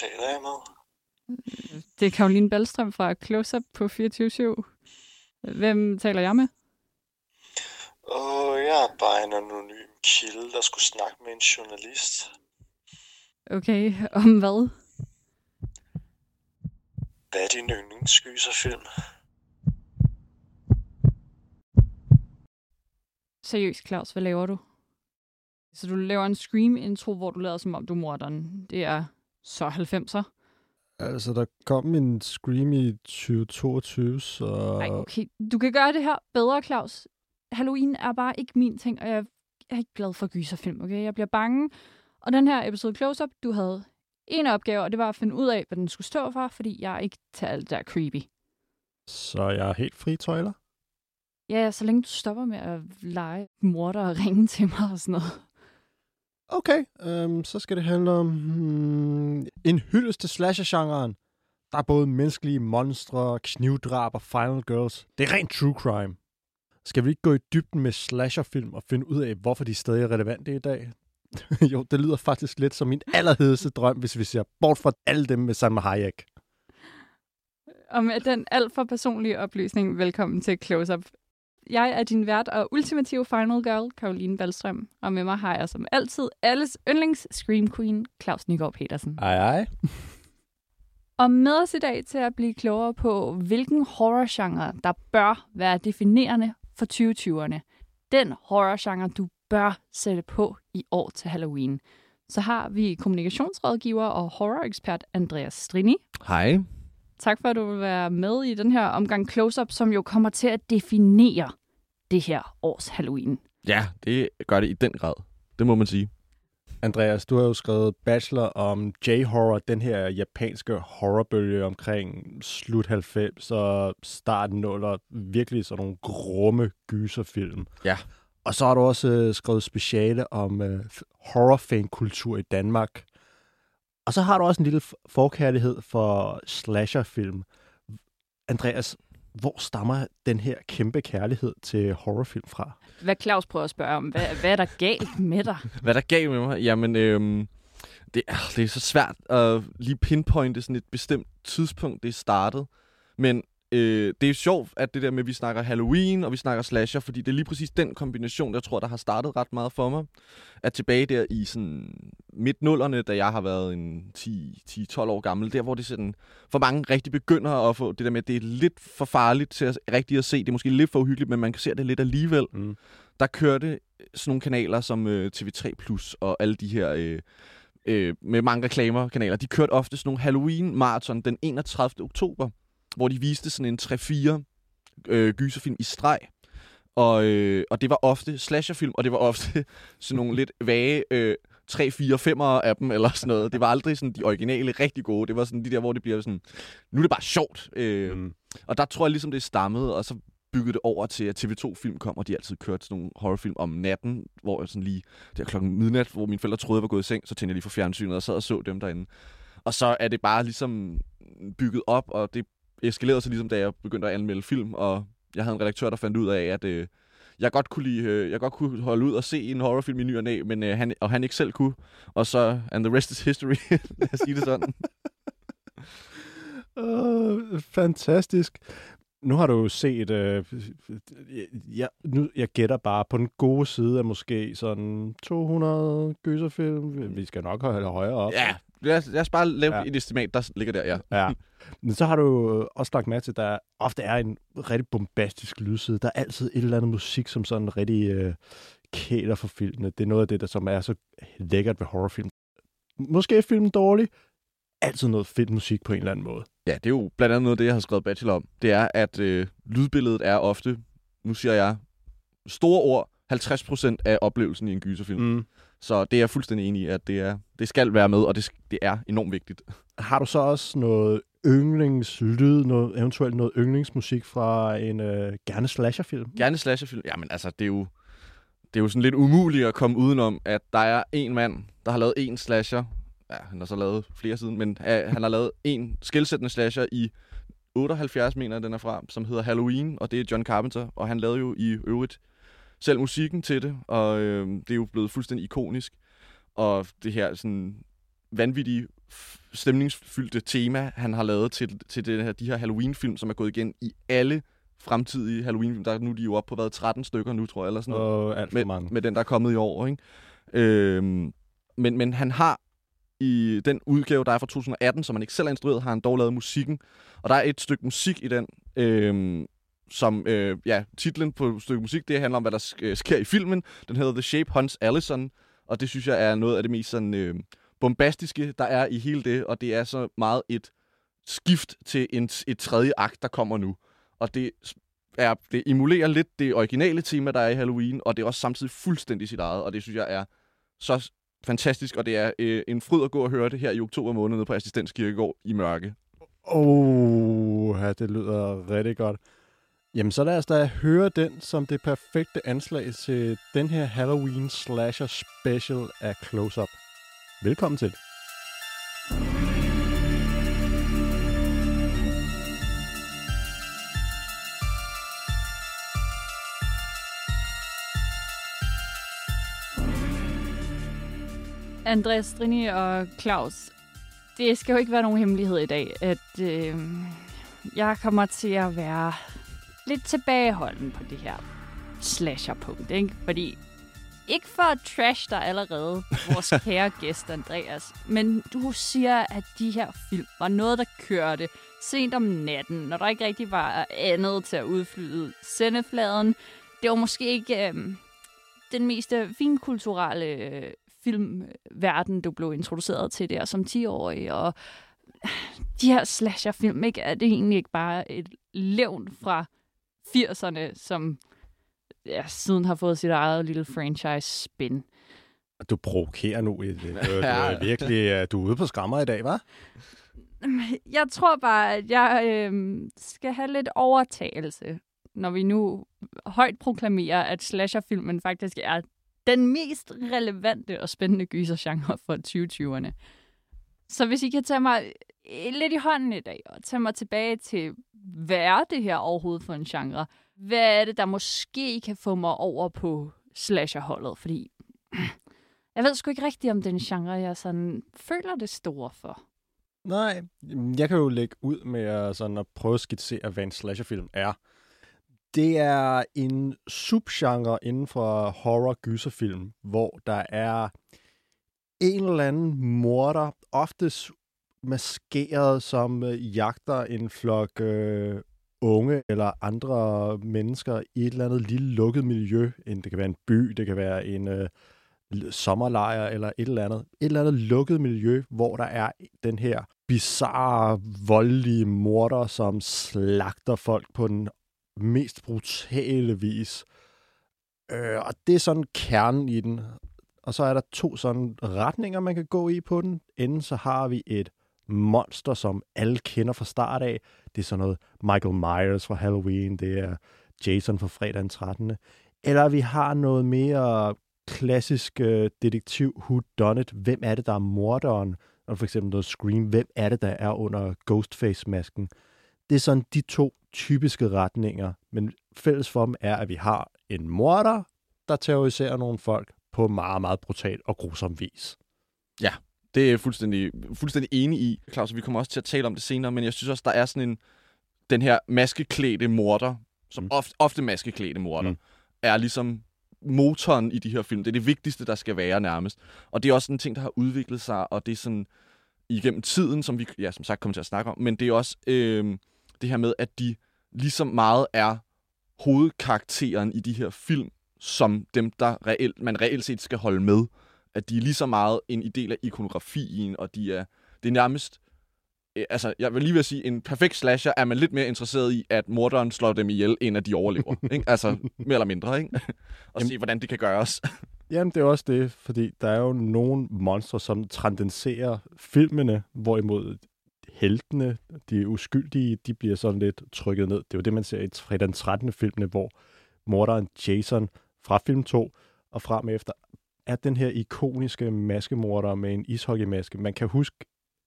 taler jeg med? Det er Karoline Ballstrøm fra Close Up på 24 Hvem taler jeg med? Åh, jeg er bare en anonym kilde, der skulle snakke med en journalist. Okay, om hvad? Hvad er din yndlingsgyserfilm? Seriøst, Claus, hvad laver du? Så du laver en Scream-intro, hvor du lader som om du er morderen. Det er så 90'er. Altså, der kom en Scream i 2022, så... Ej, okay. Du kan gøre det her bedre, Claus. Halloween er bare ikke min ting, og jeg er ikke glad for gyserfilm, okay? Jeg bliver bange. Og den her episode Close Up, du havde en opgave, og det var at finde ud af, hvad den skulle stå for, fordi jeg er ikke til alt der creepy. Så jeg er helt fri, trailer? Ja, så længe du stopper med at lege morder og ringe til mig og sådan noget. Okay, øhm, så skal det handle om hmm, en hyldest til slasher-genren. Der er både menneskelige monstre, knivdrab og final girls. Det er rent true crime. Skal vi ikke gå i dybden med slasherfilm og finde ud af, hvorfor de stadig er relevante i dag? jo, det lyder faktisk lidt som min allerhedeste drøm, hvis vi ser bort fra alle dem med Salma Hayek. Og med den alt for personlige oplysning, velkommen til Close Up. Jeg er din vært og ultimative final girl, Karoline Ballstrøm. Og med mig har jeg som altid alles yndlings Scream Queen, Claus Nygaard Petersen. Ej, ej. Og med os i dag til at blive klogere på, hvilken horrorgenre, der bør være definerende for 2020'erne. Den horrorgenre, du bør sætte på i år til Halloween. Så har vi kommunikationsrådgiver og horror-ekspert Andreas Strini. Hej. Tak for, at du vil være med i den her omgang Close-Up, som jo kommer til at definere det her års Halloween. Ja, det gør det i den grad. Det må man sige. Andreas, du har jo skrevet bachelor om J-horror, den her japanske horrorbølge omkring slut 90 og start 0 virkelig sådan nogle grumme gyserfilm. Ja. Og så har du også øh, skrevet speciale om øh, horrorfankultur i Danmark. Og så har du også en lille forkærlighed for slasherfilm. Andreas, hvor stammer den her kæmpe kærlighed til horrorfilm fra? Hvad Claus prøver at spørge om, hvad, hvad er der galt med dig? Hvad der gav med mig? Jamen, øhm, det, er, det er så svært at lige pinpointe sådan et bestemt tidspunkt, det er startet. Men øh, det er sjovt, at det der med, at vi snakker Halloween, og vi snakker slasher, fordi det er lige præcis den kombination, jeg tror, der har startet ret meget for mig. At tilbage der i sådan midt nullerne, da jeg har været en 10-12 år gammel, der hvor det sådan, for mange rigtig begynder at få det der med, at det er lidt for farligt til at rigtig at se. Det er måske lidt for uhyggeligt, men man kan se det lidt alligevel. Mm. Der kørte sådan nogle kanaler som øh, TV3 Plus og alle de her... Øh, øh, med mange reklamer-kanaler, de kørte ofte sådan nogle Halloween-marathon den 31. oktober, hvor de viste sådan en 3-4 øh, gyserfilm i streg. Og, øh, og det var ofte slasherfilm, og det var ofte sådan nogle lidt vage øh, 3, 4, 5 af dem, eller sådan noget. Det var aldrig sådan de originale, rigtig gode. Det var sådan de der, hvor det bliver sådan, nu er det bare sjovt. Øh, Mm. Og der tror jeg ligesom, det stammede, og så byggede det over til, at TV2-film kom, og de altid kørte sådan nogle horrorfilm om natten, hvor jeg sådan lige, det er klokken midnat, hvor mine forældre troede, jeg var gået i seng, så tændte jeg lige for fjernsynet, og sad og så dem derinde. Og så er det bare ligesom bygget op, og det eskalerede sig ligesom, da jeg begyndte at anmelde film, og jeg havde en redaktør, der fandt ud af, at øh, jeg godt kunne lide, øh, jeg godt kunne holde ud og se en horrorfilm i ny og næ, men øh, han, og han ikke selv kunne. Og så, and the rest is history, lad os sige det sådan. Uh, fantastisk. Nu har du set, øh, jeg, nu, jeg gætter bare på den gode side af måske sådan 200 gyserfilm. Vi skal nok holde højere op. Ja, lad os, lad os bare lave Ja. et estimat, der ligger der, ja. Ja. Men så har du også lagt mærke til, at der ofte er en rigtig bombastisk lydside. Der er altid et eller andet musik, som sådan rigtig øh, kæler for filmene. Det er noget af det, der som er så lækkert ved horrorfilm. Måske er filmen dårlig. Altid noget fedt musik på en eller anden måde. Ja, det er jo blandt andet noget af det, jeg har skrevet bachelor om. Det er, at øh, lydbilledet er ofte, nu siger jeg, store ord, 50% af oplevelsen i en gyserfilm. Mm. Så det er jeg fuldstændig enig i, at det, er, det skal være med, og det, det er enormt vigtigt. Har du så også noget yndlingslyd, noget, eventuelt noget yndlingsmusik fra en øh, gerne slasherfilm? Gerne slasherfilm. Jamen altså, det er jo, det er jo sådan lidt umuligt at komme udenom, at der er en mand, der har lavet en slasher. Ja, han har så lavet flere siden, men uh, han har lavet en skilsættende slasher i 78, mener jeg, den er fra, som hedder Halloween, og det er John Carpenter, og han lavede jo i øvrigt selv musikken til det, og øh, det er jo blevet fuldstændig ikonisk. Og det her sådan vanvittige stemningsfyldte tema, han har lavet til, til det her, de her Halloween-film, som er gået igen i alle fremtidige Halloween-film. Der er nu de er jo oppe på hvad, 13 stykker nu, tror jeg, eller sådan noget Og alt for med, mange. med den, der er kommet i år. Ikke? Øhm, men, men han har i den udgave, der er fra 2018, som han ikke selv har instrueret, har han dog lavet musikken. Og der er et stykke musik i den, øhm, som, øh, ja, titlen på et stykke musik, det handler om, hvad der sk- øh, sker i filmen. Den hedder The Shape Hunts Allison, og det synes jeg er noget af det mest sådan, øh, bombastiske, der er i hele det, og det er så meget et skift til en, et tredje akt, der kommer nu. Og det er, det emulerer lidt det originale tema, der er i Halloween, og det er også samtidig fuldstændig sit eget, og det synes jeg er så fantastisk, og det er øh, en fryd at gå og høre det her i oktober måned på Assistens Kirkegård i mørke. Oh, ja, det lyder rigtig godt. Jamen, så lad os da høre den som det perfekte anslag til den her Halloween slasher special af Close Up. Velkommen til. Andreas Strini og Claus, det skal jo ikke være nogen hemmelighed i dag, at øh, jeg kommer til at være lidt tilbageholden på det her slasher-punkt, ikke? Fordi, ikke for at trash dig allerede, vores kære gæst Andreas, men du siger, at de her film var noget, der kørte sent om natten, når der ikke rigtig var andet til at udflyde sendefladen. Det var måske ikke øh, den mest øh, finkulturelle øh, filmverden, du blev introduceret til der som 10-årig, og de her slasherfilm, ikke, er det egentlig ikke bare et levn fra 80'erne, som ja, siden har fået sit eget lille franchise-spin. Du provokerer nu. i det. Du, er virkelig øh, du er ude på skrammer i dag, hva'? Jeg tror bare, at jeg øh, skal have lidt overtagelse, når vi nu højt proklamerer, at slasherfilmen faktisk er den mest relevante og spændende gysergenre for 2020'erne. Så hvis I kan tage mig øh, lidt i hånden i dag, og tage mig tilbage til, hvad er det her overhovedet for en genre? Hvad er det, der måske kan få mig over på slasherholdet? Fordi jeg ved sgu ikke rigtigt, om den genre, jeg sådan føler det store for. Nej, jeg kan jo lægge ud med at, sådan at prøve at skitsere, hvad en slasherfilm er. Det er en subgenre inden for horror-gyserfilm, hvor der er en eller anden morder, oftest maskeret som øh, jagter en flok øh, unge eller andre mennesker i et eller andet lille lukket miljø. En- Det kan være en by, det kan være en øh, sommerlejr eller et eller andet. Et eller andet lukket miljø, hvor der er den her bizarre, voldelige morder, som slagter folk på den mest brutale vis. Øh, og det er sådan kernen i den. Og så er der to sådan retninger, man kan gå i på den. Enten så har vi et monster, som alle kender fra start af. Det er sådan noget Michael Myers fra Halloween, det er Jason fra fredag den 13. Eller vi har noget mere klassisk øh, detektiv who done it. Hvem er det, der er morderen? Og for eksempel noget Scream. Hvem er det, der er under Ghostface-masken? Det er sådan de to typiske retninger. Men fælles for dem er, at vi har en morder, der terroriserer nogle folk på meget, meget brutal og grusom vis. Det er jeg fuldstændig, fuldstændig enig i, Claus, vi kommer også til at tale om det senere, men jeg synes også, der er sådan en, den her maskeklædte morder, som Mm. ofte, ofte maskeklædte morder, mm. er ligesom motoren i de her film. Det er det vigtigste, der skal være nærmest. Og det er også en ting, der har udviklet sig, og det er sådan igennem tiden, som vi ja, som sagt kommer til at snakke om, men det er også øh, det her med, at de ligesom meget er hovedkarakteren i de her film, som dem, der reelt, man reelt set skal holde med. At de er lige så meget en del af ikonografien, og de er, det er nærmest, øh, altså jeg vil lige vil sige, en perfekt slasher er man lidt mere interesseret i, at morderen slår dem ihjel, end at de overlever. ikke? Altså mere eller mindre, ikke? og se, hvordan det kan gøres. Jamen, det er også det, fordi der er jo nogle monstre, som transcenderer filmene, hvorimod heltene, de uskyldige, de bliver sådan lidt trykket ned. Det er jo det, man ser i fredag den 13. filmene, hvor morderen Jason fra film 2 og frem efter er den her ikoniske maskemorder med en ishockeymaske. Man kan huske,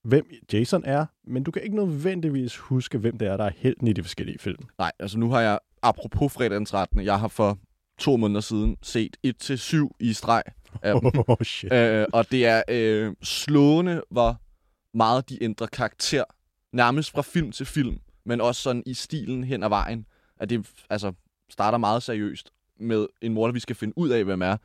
hvem Jason er, men du kan ikke nødvendigvis huske, hvem det er, der er helten i de forskellige film. Nej, altså nu har jeg, apropos fredag den 13., jeg har for to måneder siden set 1-7 i streg af dem. Oh, shit. øh, og det er øh, slående, hvor meget de ændrer karakter, nærmest fra film til film, men også sådan i stilen hen ad vejen. At det altså, starter meget seriøst med en morder, vi skal finde ud af, hvem er,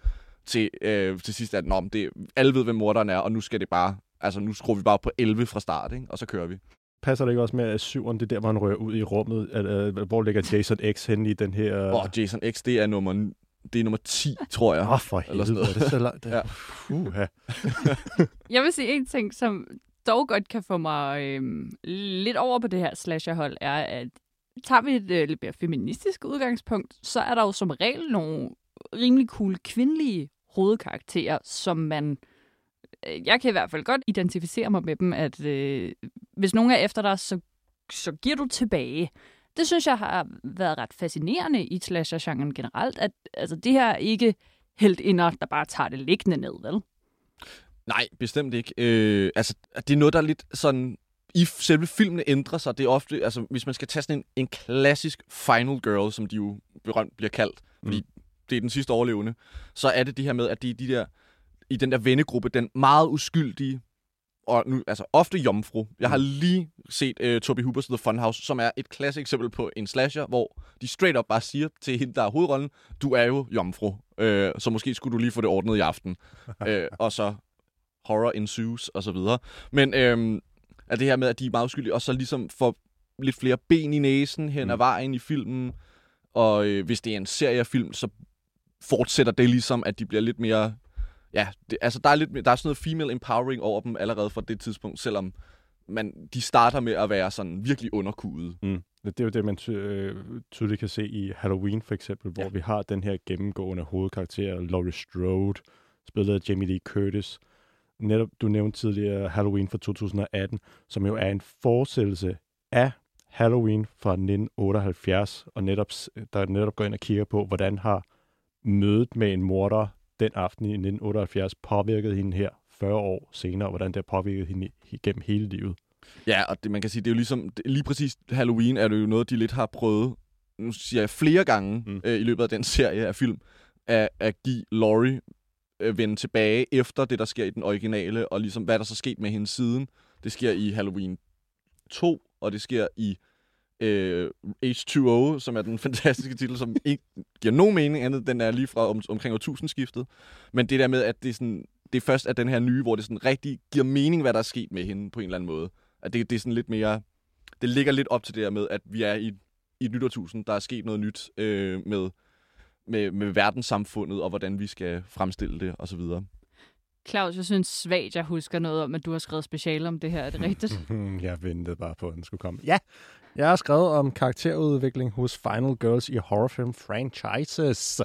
til, øh, til sidst, at Nå, det, alle ved, hvem morderen er, og nu skal det bare, altså nu skruer vi bare på 11 fra start, ikke? og så kører vi. Passer det ikke også med, at syveren, det er der, hvor han rører ud i rummet? At, øh, hvor ligger Jason X hen i den her... Åh, oh, Jason X, det er nummer, det er nummer 10, tror jeg. Åh, oh, for helvede, noget. det er så langt. Ja. Uh, Jeg vil sige en ting, som dog godt kan få mig øhm, lidt over på det her slasherhold, er, at tager vi et øh, lidt mere feministisk udgangspunkt, så er der jo som regel nogle rimelig cool kvindelige hovedkarakterer, som man... øh, Jeg kan i hvert fald godt identificere mig med dem, at øh, hvis nogen er efter dig, så, så giver du tilbage. Det synes jeg har været ret fascinerende i slasher-genren generelt, at altså, det her ikke helt inder, der bare tager det liggende ned, vel? Nej, bestemt ikke. Øh, altså, det er noget, der er lidt sådan... I selve filmene ændrer sig. Det er ofte, altså, hvis man skal tage sådan en, en klassisk final girl, som de jo berømt bliver kaldt, fordi det er den sidste overlevende, så er det det her med, at de, de der, i den der vennegruppe, den meget uskyldige, og nu, altså ofte jomfru. Jeg har lige set uh, Toby Hoopers The Funhouse, som er et klassisk eksempel på en slasher, hvor de straight up bare siger til hende, der er hovedrollen, du er jo jomfru, øh, så måske skulle du lige få det ordnet i aften. øh, og så horror ensues og så videre. Men øhm, at det her med, at de er meget uskyldige, og så ligesom får lidt flere ben i næsen hen ad Mm. vejen i filmen. Og øh, hvis det er en seriefilm, så fortsætter det ligesom, at de bliver lidt mere... Ja, det, altså der er, lidt, der er sådan noget female empowering over dem allerede fra det tidspunkt, selvom man, de starter med at være sådan virkelig underkudet. Mm. Det er jo det, man ty- øh, tydeligt kan se i Halloween for eksempel, hvor Ja. vi har den her gennemgående hovedkarakter, Laurie Strode, spillet af Jamie Lee Curtis. Netop, du nævnte tidligere Halloween fra 2018, som jo er en fortsættelse af Halloween fra 1978, og netop, der netop går ind og kigger på, hvordan har mødet med en morder den aften i 1978 påvirket hende her 40 år senere, og hvordan det har påvirket hende igennem hele livet. Ja, og det, man kan sige, det er jo ligesom, lige præcis Halloween er det jo noget, de lidt har prøvet, nu siger jeg flere gange mm. øh, i løbet af den serie af film, at, at give Laurie øh, vende tilbage efter det, der sker i den originale, og ligesom hvad der så sket med hende siden. Det sker i Halloween 2, og det sker i øh, H2O, som er den fantastiske titel, som ikke giver nogen mening andet. Den er lige fra om, omkring årtusindskiftet. Men det der med, at det er, sådan, det er først at den her nye, hvor det sådan rigtig giver mening, hvad der er sket med hende på en eller anden måde. At det, det er sådan lidt mere... Det ligger lidt op til det her med, at vi er i, i et nyt årtusind. Der er sket noget nyt øh, med, med, med verdenssamfundet, og hvordan vi skal fremstille det, og så videre. Claus, jeg synes svagt, jeg husker noget om, at du har skrevet speciale om det her. Er det rigtigt? Jeg ventede bare på, at den skulle komme. Ja, jeg har skrevet om karakterudvikling hos Final Girls i horrorfilm franchises.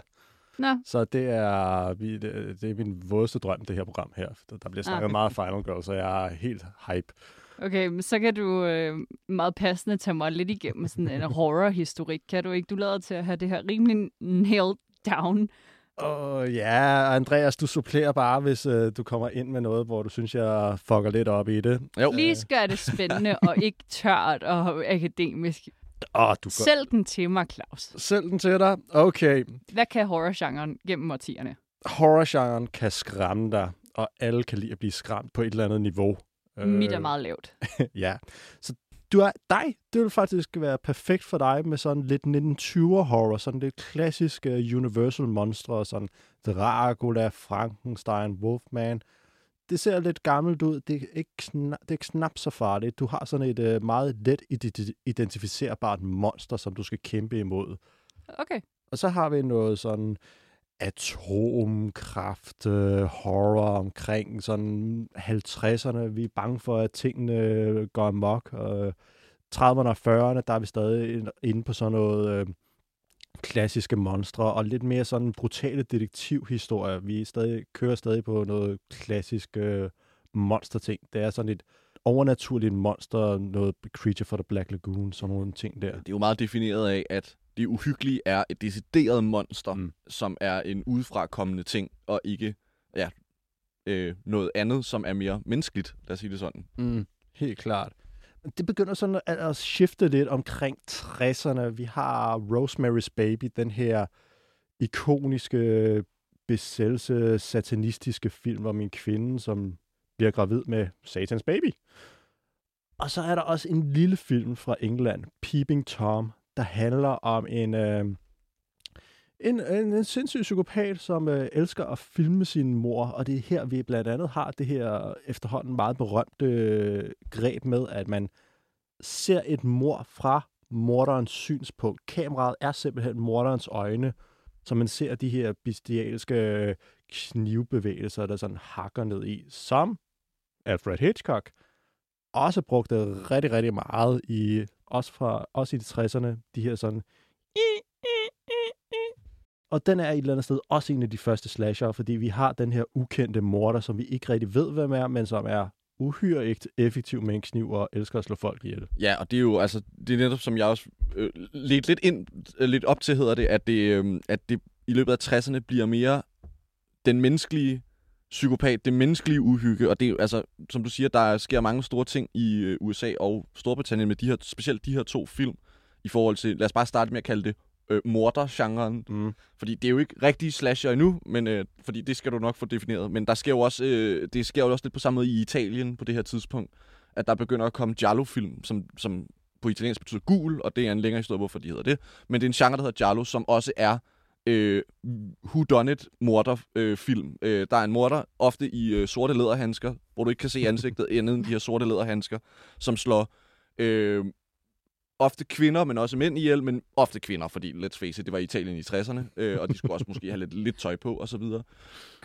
Nå, Så det er, vi- det, er min vådeste drøm, det her program her. Der bliver snakket Ah. meget Final Girls, så jeg er helt hype. Okay, men så kan du øh, meget passende tage mig lidt igennem sådan en horror-historik. Kan du ikke? Du lader til at have det her rimelig nailed down. Åh oh, ja, Andreas, du supplerer bare, hvis uh, du kommer ind med noget, hvor du synes, jeg fucker lidt op i det. Jo. Lige gør det spændende og ikke tørt og akademisk. Oh, du går Sælg den til mig, Claus. selv den til dig. Okay, Hvad kan horrorgenren gennem årtierne? horrorgenren kan skræmme dig, og alle kan lide at blive skræmt på et eller andet niveau. Mit er Øh, meget lavt. ja. Så du er dig. Det vil faktisk være perfekt for dig med sådan lidt 1920'er horror, sådan lidt klassiske Universal monstre, sådan Dracula, Frankenstein, Wolfman. Det ser lidt gammelt ud. Det er ikke, kna- det er ikke knap så farligt. Du har sådan et uh, meget let identi- identificerbart monster, som du skal kæmpe imod. Okay. Og så har vi noget sådan atomkraft, øh, horror omkring sådan 50'erne. Vi er bange for, at tingene går amok. Og 30'erne og 40'erne, der er vi stadig inde på sådan noget øh, klassiske monstre, og lidt mere sådan brutale detektivhistorier. Vi er stadig, kører stadig på noget klassisk øh, monsterting. Det er sådan et overnaturligt monster, noget Creature for the Black Lagoon, sådan nogle ting der. Det er jo meget defineret af, at det uhyggelige er et decideret monster, Mm. som er en udefra kommende ting, og ikke ja, øh, noget andet, som er mere menneskeligt, lad os sige det sådan. Mm, helt klart. Det begynder sådan at, at skifte lidt omkring 60'erne. Vi har Rosemary's Baby, den her ikoniske besættelse, satanistiske film om en kvinde, som bliver gravid med Satans baby. Og så er der også en lille film fra England, Peeping Tom, der handler om en, øh, en, en, en sindssyg psykopat, som øh, elsker at filme sin mor. Og det er her, vi blandt andet har det her efterhånden meget berømte øh, greb med, at man ser et mor fra morderens synspunkt. Kameraet er simpelthen morderens øjne, så man ser de her bestialske øh, knivbevægelser, der sådan hakker ned i, som Alfred Hitchcock også brugte rigtig, rigtig meget i, også, fra, også i de 60'erne, de her sådan og den er et eller andet sted også en af de første slasher, fordi vi har den her ukendte morder, som vi ikke rigtig ved, hvem er, men som er uhyre effektiv med en kniv og elsker at slå folk ihjel. Ja, og det er jo, altså, det er netop, som jeg også øh, lidt, lidt, ind, øh, lidt op til, hedder det, at det, øh, at det i løbet af 60'erne bliver mere den menneskelige psykopat, det menneskelige uhygge, og det er altså, som du siger, der sker mange store ting i øh, USA og Storbritannien med de her, specielt de her to film, i forhold til, lad os bare starte med at kalde det øh, morder-genren. Mm. Fordi det er jo ikke rigtig slasher endnu, men, øh, fordi det skal du nok få defineret. Men der sker jo også, øh, det sker jo også lidt på samme måde i Italien på det her tidspunkt, at der begynder at komme giallo-film, som, som på italiensk betyder gul, og det er en længere historie, hvorfor de hedder det. Men det er en genre, der hedder giallo, som også er øh, it morder øh, film. Øh, der er en morder, ofte i øh, sorte læderhandsker, hvor du ikke kan se ansigtet andet end de her sorte læderhandsker, som slår øh, ofte kvinder, men også mænd ihjel, men ofte kvinder, fordi, let's face it, det var Italien i 60'erne, øh, og de skulle også måske have lidt, lidt tøj på, og så videre.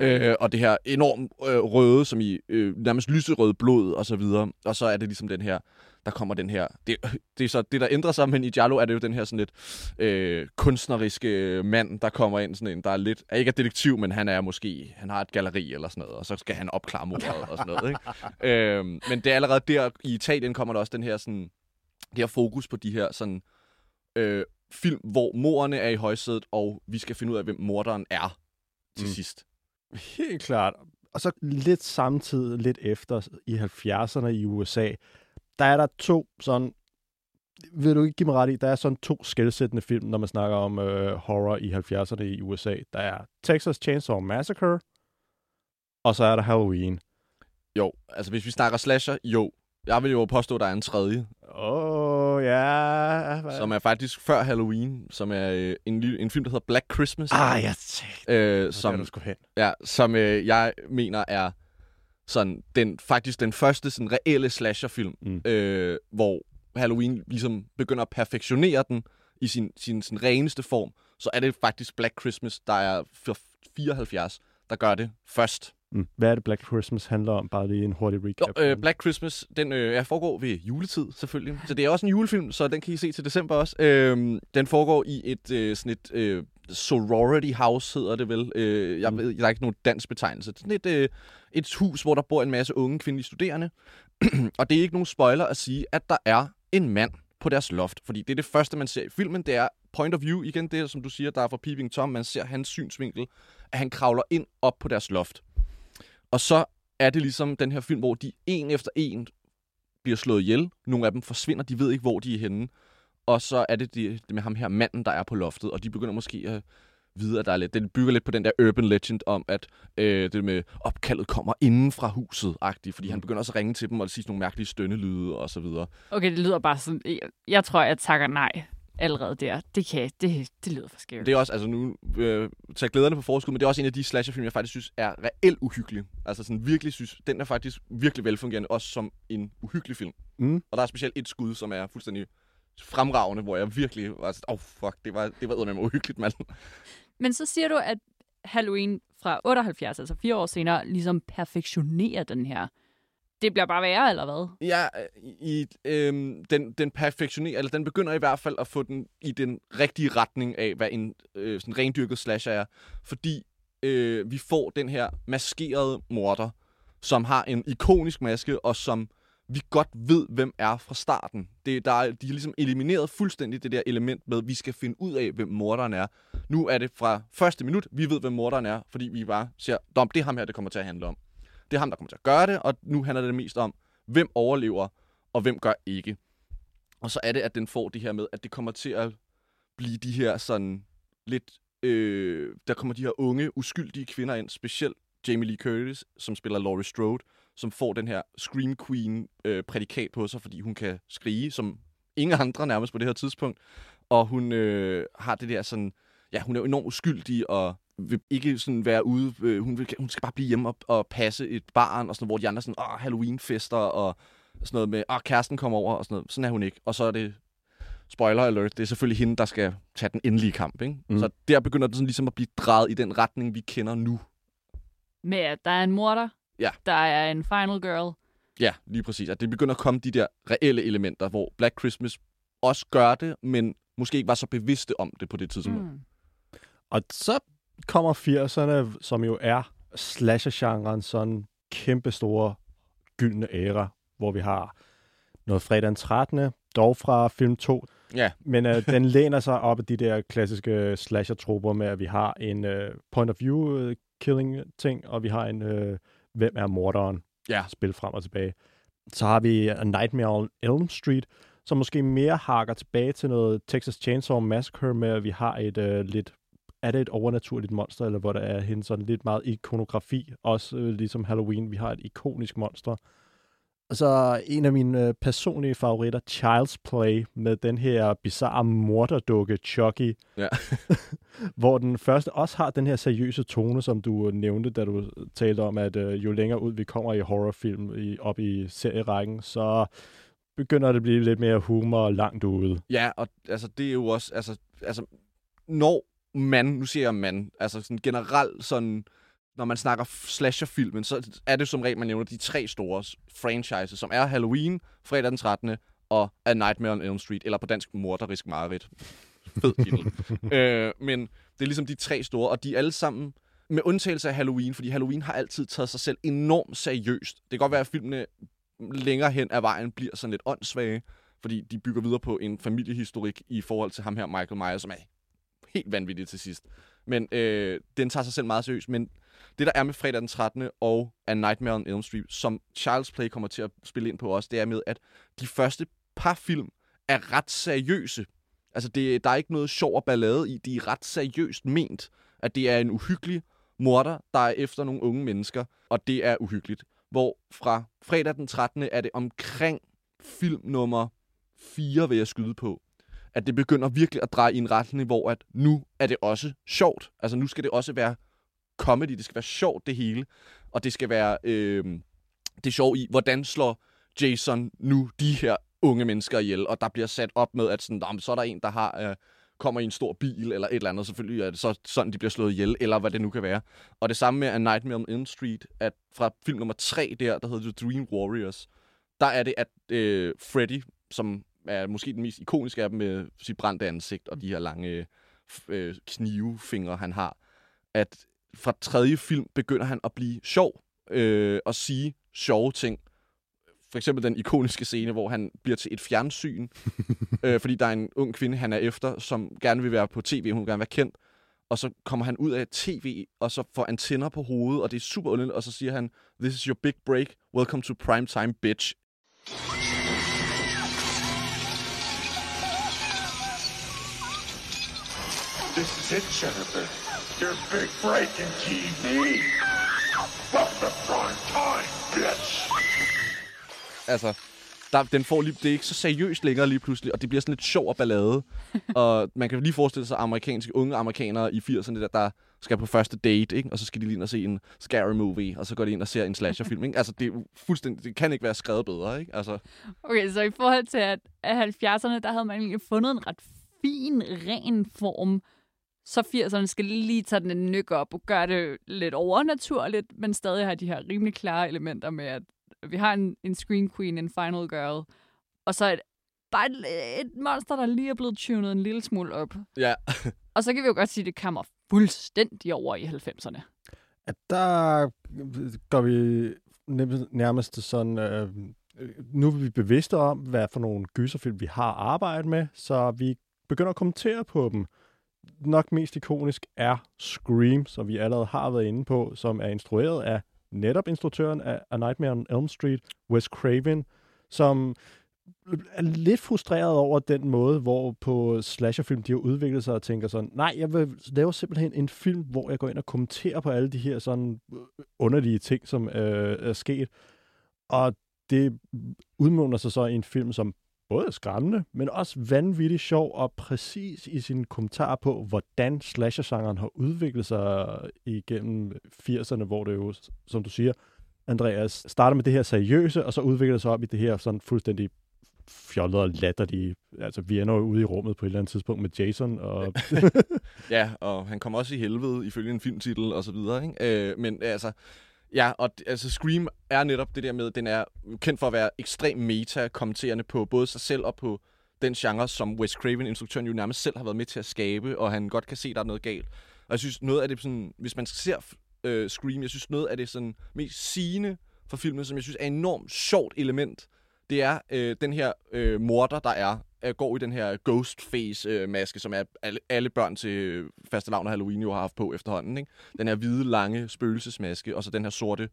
Øh, og det her enormt øh, røde, som i øh, nærmest lyserød blod, og så videre. Og så er det ligesom den her, der kommer den her, det, det er så det, der ændrer sig, men i Giallo er det jo den her sådan lidt øh, kunstneriske mand, der kommer ind, sådan en, der er lidt, er ikke er detektiv, men han er måske, han har et galleri eller sådan noget, og så skal han opklare mordet og sådan noget, ikke? øh, men det er allerede der, i Italien kommer der også den her sådan, det her fokus på de her sådan, øh, film, hvor morerne er i højsædet, og vi skal finde ud af, hvem morderen er til mm. sidst. Helt klart. Og så lidt samtidig, lidt efter, i 70'erne i USA, der er der to sådan, vil du ikke give mig ret i, der er sådan to skældsættende film, når man snakker om øh, horror i 70'erne i USA. Der er Texas Chainsaw Massacre, og så er der Halloween. Jo, altså hvis vi snakker slasher, jo. Jeg vil jo påstå, at der er en tredje. Åh, oh, ja. Hvad? Som er faktisk før Halloween, som er øh, en, en film, der hedder Black Christmas. Ah, jeg øh, som, der, hen. Ja, som øh, jeg mener er sådan den, faktisk den første sådan reelle slasherfilm, mm. øh, hvor Halloween ligesom begynder at perfektionere den i sin, sin, sin reneste form, så er det faktisk Black Christmas, der er 74, der gør det først. Mm. Hvad er det, Black Christmas handler om? Bare lige en hurtig recap. Jo, øh, Black Christmas, den øh, er foregår ved juletid, selvfølgelig. Så det er også en julefilm, så den kan I se til december også. Øh, den foregår i et øh, sådan et øh, sorority house, hedder det vel. Øh, jeg mm. ved, der er ikke nogen dansk betegnelse. Sådan et, øh, et hus, hvor der bor en masse unge kvindelige studerende. og det er ikke nogen spoiler at sige, at der er en mand på deres loft. Fordi det er det første, man ser i filmen. Det er point of view. Igen det, som du siger, der er fra Peeping Tom. Man ser hans synsvinkel, at han kravler ind op på deres loft. Og så er det ligesom den her film, hvor de en efter en bliver slået ihjel. Nogle af dem forsvinder, de ved ikke, hvor de er henne. Og så er det det med ham her manden, der er på loftet, og de begynder måske at vide, at der er lidt... Den bygger lidt på den der urban legend om, at øh, det med opkaldet kommer inden fra huset, agtigt, fordi han mm. begynder også at ringe til dem og sige nogle mærkelige stønnelyde og så videre. Okay, det lyder bare sådan... Jeg, jeg tror, jeg takker nej allerede der. Det, kan, det, det lyder for skævt. Det er også, altså nu øh, tager glæderne på forskud, men det er også en af de slasherfilm, jeg faktisk synes er reelt uhyggelig. Altså sådan virkelig synes, den er faktisk virkelig velfungerende, også som en uhyggelig film. Mm. Og der er specielt et skud, som er fuldstændig fremragende, hvor jeg virkelig var sådan, oh fuck, det var, det var med uhyggeligt, mand. Men så siger du, at Halloween fra 78, altså fire år senere, ligesom perfektionerer den her det bliver bare værre, eller hvad? Ja, øh, i, øh, den, den perfektionerer, eller den begynder i hvert fald at få den i den rigtige retning af, hvad en øh, sådan rendyrket slasher er. Fordi øh, vi får den her maskerede morder, som har en ikonisk maske, og som vi godt ved, hvem er fra starten. Det, der er, de har ligesom elimineret fuldstændig det der element med, at vi skal finde ud af, hvem morderen er. Nu er det fra første minut, vi ved, hvem morderen er, fordi vi bare siger, det er ham her, det kommer til at handle om. Det er ham, der kommer til at gøre det, og nu handler det mest om, hvem overlever, og hvem gør ikke. Og så er det, at den får det her med, at det kommer til at blive de her sådan lidt... Øh, der kommer de her unge, uskyldige kvinder ind, specielt Jamie Lee Curtis, som spiller Laurie Strode, som får den her Scream Queen øh, prædikat på sig, fordi hun kan skrige som ingen andre nærmest på det her tidspunkt. Og hun øh, har det der sådan, ja, hun er jo enormt uskyldig og vil ikke sådan være ude. Øh, hun, vil, hun skal bare blive hjemme og, og passe et barn, og sådan, hvor de andre er sådan, åh, Halloween-fester, og sådan noget med, åh, kæresten kommer over, og sådan noget. Sådan er hun ikke. Og så er det, spoiler alert, det er selvfølgelig hende, der skal tage den endelige kamp. Ikke? Mm. Så der begynder det sådan ligesom at blive drejet i den retning, vi kender nu. Med at der er en morder, Ja. der er en final girl. Ja, lige præcis. At det begynder at komme de der reelle elementer, hvor Black Christmas også gør det, men måske ikke var så bevidste om det på det tidspunkt. Mm. Og så kommer 80'erne, som jo er slasher-genren, sådan kæmpe store gyldne æra, hvor vi har noget fredag den 13., dog fra film 2, Ja, men øh, den læner sig op af de der klassiske slasher-trupper med, at vi har en øh, point of view øh, killing ting, og vi har en øh, hvem er morderen ja, spil frem og tilbage. Så har vi A Nightmare on Elm Street, som måske mere hakker tilbage til noget Texas Chainsaw Massacre med, at vi har et øh, lidt er det et overnaturligt monster, eller hvor der er hende sådan lidt meget ikonografi, også øh, ligesom Halloween, vi har et ikonisk monster. Og så en af mine øh, personlige favoritter, Child's Play, med den her bizarre morderdukke Chucky, Ja. hvor den første også har den her seriøse tone, som du nævnte, da du talte om, at øh, jo længere ud vi kommer i horrorfilm, i, op i serierækken, så begynder det at blive lidt mere humor langt ude. ja, og altså, det er jo også, altså, altså når man, nu siger jeg man, altså sådan generelt sådan, når man snakker slasherfilmen, så er det som regel, man nævner de tre store franchises, som er Halloween, fredag den 13. og A Nightmare on Elm Street, eller på dansk Morderisk Mareridt. Fed titel. øh, men det er ligesom de tre store, og de er alle sammen med undtagelse af Halloween, fordi Halloween har altid taget sig selv enormt seriøst. Det kan godt være, at filmene længere hen ad vejen bliver sådan lidt åndssvage, fordi de bygger videre på en familiehistorik i forhold til ham her, Michael Myers, som er helt vanvittig til sidst. Men øh, den tager sig selv meget seriøst. Men det, der er med fredag den 13. og A Nightmare on Elm Street, som Charles Play kommer til at spille ind på også, det er med, at de første par film er ret seriøse. Altså, det, der er ikke noget sjov og ballade i. De er ret seriøst ment, at det er en uhyggelig morder, der er efter nogle unge mennesker, og det er uhyggeligt. Hvor fra fredag den 13. er det omkring film nummer 4, vil jeg skyde på, at det begynder virkelig at dreje i en retning, hvor at nu er det også sjovt. Altså nu skal det også være comedy, det skal være sjovt det hele, og det skal være øh, det sjov i, hvordan slår Jason nu de her unge mennesker ihjel, og der bliver sat op med, at sådan, jamen, så er der en, der har øh, kommer i en stor bil, eller et eller andet, selvfølgelig er det så sådan, de bliver slået ihjel, eller hvad det nu kan være. Og det samme med A Nightmare on Elm Street, at fra film nummer 3 der, der hedder The Dream Warriors, der er det, at øh, Freddy, som er måske den mest ikoniske af dem med sit brændte ansigt og de her lange øh, knivefingre, han har, at fra tredje film begynder han at blive sjov øh, og sige sjove ting. For eksempel den ikoniske scene, hvor han bliver til et fjernsyn, øh, fordi der er en ung kvinde, han er efter, som gerne vil være på tv, hun vil gerne være kendt. Og så kommer han ud af tv, og så får antenner på hovedet, og det er super underligt, og så siger han, This is your big break, welcome to primetime, bitch. This is it, Jennifer. Your big break in TV. Fuck the prime time, bitch. Altså, der, den får lige, det er ikke så seriøst længere lige pludselig, og det bliver sådan lidt sjov og ballade. og man kan lige forestille sig amerikanske, unge amerikanere i 80'erne, der, der skal på første date, ikke? og så skal de lige ind og se en scary movie, og så går de ind og ser en slasherfilm. Ikke? Altså, det, er fuldstændig, det kan ikke være skrevet bedre. Ikke? Altså, Okay, så i forhold til at, at 70'erne, der havde man egentlig fundet en ret fin, ren form. Så 80'erne skal lige tage den en nyk op og gøre det lidt overnaturligt, men stadig har de her rimelig klare elementer med, at vi har en, en screen queen, en final girl, og så et, bare et, et monster, der lige er blevet tunet en lille smule op. ja. Og så kan vi jo godt sige, at det kommer fuldstændig over i 90'erne. At der går vi nærmest sådan... Øh, nu er vi bevidste om, hvad for nogle gyserfilm vi har arbejdet med, så vi begynder at kommentere på dem. Nok mest ikonisk er Scream, som vi allerede har været inde på, som er instrueret af netop instruktøren af A Nightmare on Elm Street, Wes Craven, som er lidt frustreret over den måde, hvor på slasherfilm de har udviklet sig og tænker sådan, nej, jeg vil lave simpelthen en film, hvor jeg går ind og kommenterer på alle de her sådan øh, underlige ting, som øh, er sket. Og det udmunder sig så i en film, som både skræmmende, men også vanvittigt sjov og præcis i sin kommentar på, hvordan slasher-genren har udviklet sig igennem 80'erne, hvor det jo, som du siger, Andreas, starter med det her seriøse, og så udvikler det sig op i det her sådan fuldstændig fjollet og latterlige. Altså, vi ender jo ude i rummet på et eller andet tidspunkt med Jason, og Ja, og han kommer også i helvede, ifølge en filmtitel og så videre, ikke? Øh, men altså, ja, og altså Scream er netop det der med, den er kendt for at være ekstrem meta-kommenterende på både sig selv og på den genre, som Wes Craven, instruktøren, jo nærmest selv har været med til at skabe, og han godt kan se, at der er noget galt. Og jeg synes, noget af det sådan, hvis man ser øh, Scream, jeg synes, noget af det sådan mest sigende for filmen, som jeg synes er et enormt sjovt element, det er øh, den her øh, morder, der er, øh, går i den her Ghostface-maske, som er alle, alle børn til øh, faste og Halloween jo har haft på efterhånden. Ikke? Den her hvide, lange spøgelsesmaske, og så den her sorte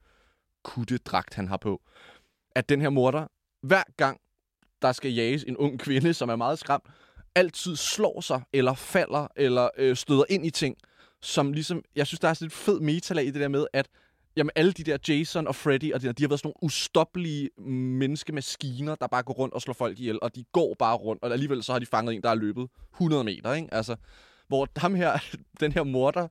kuttedragt, han har på. At den her morder, hver gang der skal jages en ung kvinde, som er meget skræmt, altid slår sig, eller falder, eller øh, støder ind i ting, som ligesom, jeg synes, der er sådan et fed metalag i det der med, at jamen, alle de der Jason og Freddy, og de, der, de har været sådan nogle ustoppelige menneskemaskiner, der bare går rundt og slår folk ihjel, og de går bare rundt, og alligevel så har de fanget en, der er løbet 100 meter, ikke? Altså, hvor ham her, den her morder,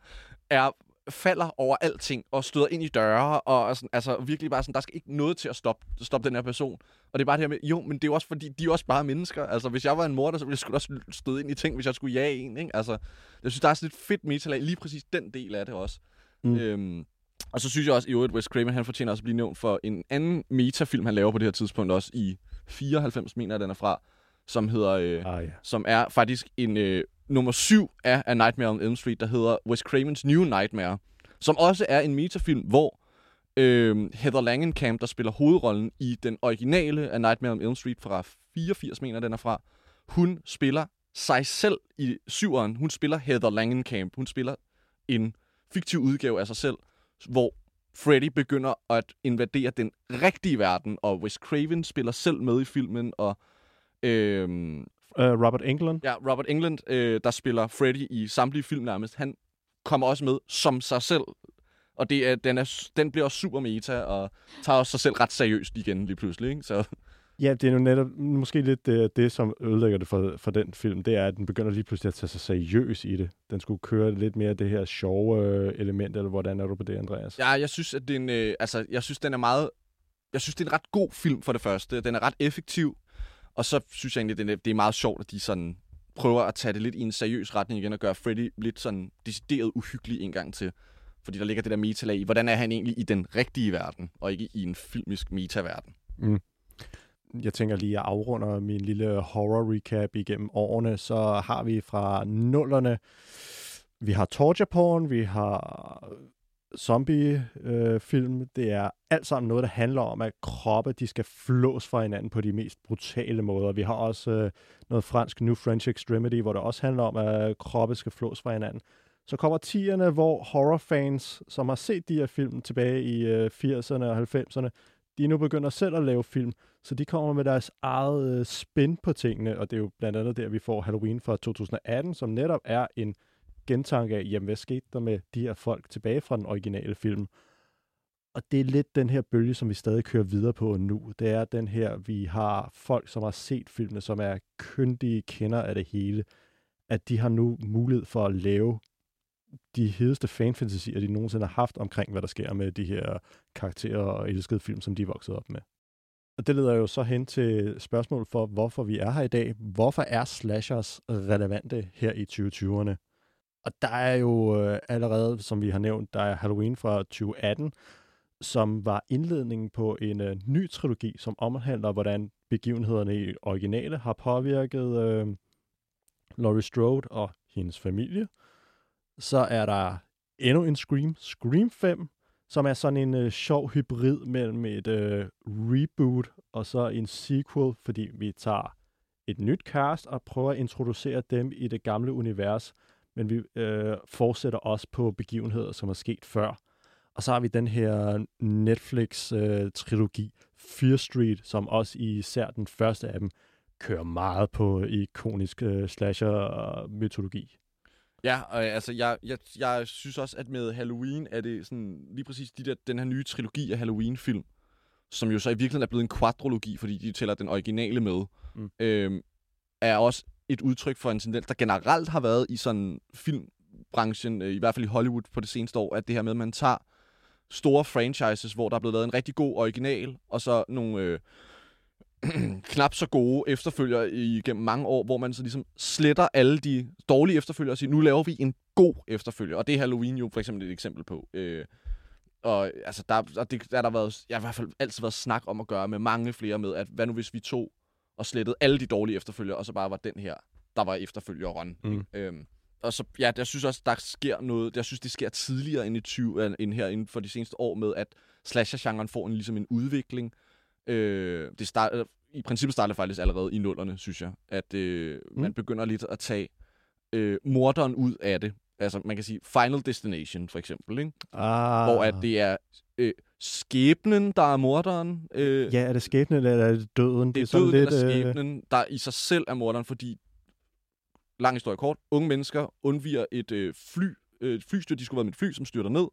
er falder over alting og støder ind i døre, og sådan, altså virkelig bare sådan, der skal ikke noget til at stoppe, stoppe den her person. Og det er bare det her med, jo, men det er jo også fordi, de er også bare mennesker. Altså, hvis jeg var en morder, så ville jeg sgu også støde ind i ting, hvis jeg skulle jage en, ikke? Altså, jeg synes, der er sådan et fedt metalag, lige præcis den del af det også. Mm. Øhm, og så synes jeg også, i øvrigt, Wes Craven, han fortjener også at blive nævnt for en anden metafilm, han laver på det her tidspunkt også i 94, mener jeg, den er fra, som hedder, øh, ah, ja. som er faktisk en øh, nummer syv af A Nightmare on Elm Street, der hedder Wes Cravens New Nightmare, som også er en metafilm, hvor øh, Heather Langenkamp, der spiller hovedrollen i den originale A Nightmare on Elm Street fra 84, mener den er fra, hun spiller sig selv i syveren. Hun spiller Heather Langenkamp. Hun spiller en fiktiv udgave af sig selv, hvor Freddy begynder at invadere den rigtige verden, og Wes Craven spiller selv med i filmen, og øhm, Uh, Robert Englund. ja, Robert England, øh, der spiller Freddy i samtlige film nærmest, han kommer også med som sig selv, og det er, den, er, den bliver også super meta, og tager også sig selv ret seriøst igen lige pludselig, ikke? Så, Ja, det er jo netop måske lidt det, det som ødelægger det for, for den film, det er, at den begynder lige pludselig at tage sig seriøs i det. Den skulle køre lidt mere det her sjove øh, element, eller hvordan er du på det, Andreas? ja, jeg synes, at det er en, øh, altså, jeg synes, den er meget, jeg synes, det er en ret god film for det første. Den er ret effektiv, og så synes jeg egentlig, det er, det er meget sjovt, at de sådan prøver at tage det lidt i en seriøs retning igen, og gøre Freddy lidt sådan decideret uhyggelig en gang til. Fordi der ligger det der metalag i, hvordan er han egentlig i den rigtige verden, og ikke i en filmisk metaverden. Mm. Jeg tænker lige, at afrunder min lille horror-recap igennem årene. Så har vi fra nullerne, vi har torture porn, vi har zombie-film. det er alt sammen noget, der handler om, at kroppe de skal flås fra hinanden på de mest brutale måder. Vi har også øh, noget fransk New French Extremity, hvor det også handler om, at kroppe skal flås fra hinanden. Så kommer 10'erne, hvor horrorfans, som har set de her film tilbage i øh, 80'erne og 90'erne, de nu begynder selv at lave film, så de kommer med deres eget øh, spin på tingene, og det er jo blandt andet der, vi får Halloween fra 2018, som netop er en gentanke af, jamen hvad skete der med de her folk tilbage fra den originale film. Og det er lidt den her bølge, som vi stadig kører videre på nu. Det er den her, vi har folk, som har set filmene, som er kyndige kender af det hele, at de har nu mulighed for at lave de hedeste fanfantasier, de nogensinde har haft omkring, hvad der sker med de her karakterer og elskede film, som de er vokset op med. Og det leder jo så hen til spørgsmål for, hvorfor vi er her i dag. Hvorfor er slashers relevante her i 2020'erne? Og der er jo øh, allerede, som vi har nævnt, der er Halloween fra 2018, som var indledningen på en øh, ny trilogi, som omhandler, hvordan begivenhederne i originale har påvirket øh, Laurie Strode og hendes familie. Så er der endnu en Scream, Scream 5, som er sådan en øh, sjov hybrid mellem et øh, reboot og så en sequel, fordi vi tager et nyt cast og prøver at introducere dem i det gamle univers, men vi øh, fortsætter også på begivenheder, som er sket før. Og så har vi den her Netflix-trilogi, øh, Fear Street, som også især den første af dem kører meget på ikonisk øh, slasher-mytologi. Øh, Ja, og altså, jeg, jeg, jeg synes også, at med Halloween er det sådan lige præcis de der, den her nye trilogi af Halloween-film, som jo så i virkeligheden er blevet en quadrologi, fordi de tæller den originale med, Mm. mm. øh, er også et udtryk for en tendens, der generelt har været i sådan filmbranchen, øh, i hvert fald i Hollywood på det seneste år, at det her med, at man tager store franchises, hvor der er blevet lavet en rigtig god original, og så nogle øh, knap så gode efterfølgere igennem mange år, hvor man så ligesom sletter alle de dårlige efterfølgere og siger, nu laver vi en god efterfølger. Og det er Halloween jo for eksempel et eksempel på. Øh, og altså, der, og det, der har der været, jeg har i hvert fald altid været snak om at gøre med mange flere med, at hvad nu hvis vi tog og slettede alle de dårlige efterfølgere, og så bare var den her, der var efterfølgeren. Mm. Øhm, og så, ja, jeg synes også, der sker noget, jeg synes, det sker tidligere end i 20, end- end her inden for de seneste år med, at slasher-genren får en, ligesom en udvikling. Øh, det start, I princippet startede faktisk allerede i nullerne, synes jeg, at øh, Mm. man begynder lidt at tage øh, morderen ud af det. Altså, man kan sige Final Destination, for eksempel, ikke? Ah. hvor at det er øh, skæbnen, der er morderen. Øh, Ja, er det skæbnen, eller er det døden? det er sådan døden eller øh, skæbnen, der i sig selv er morderen, fordi, lang historie kort, unge mennesker undviger et øh, fly, øh, flystyrt, de skulle være med et fly, som styrter ned,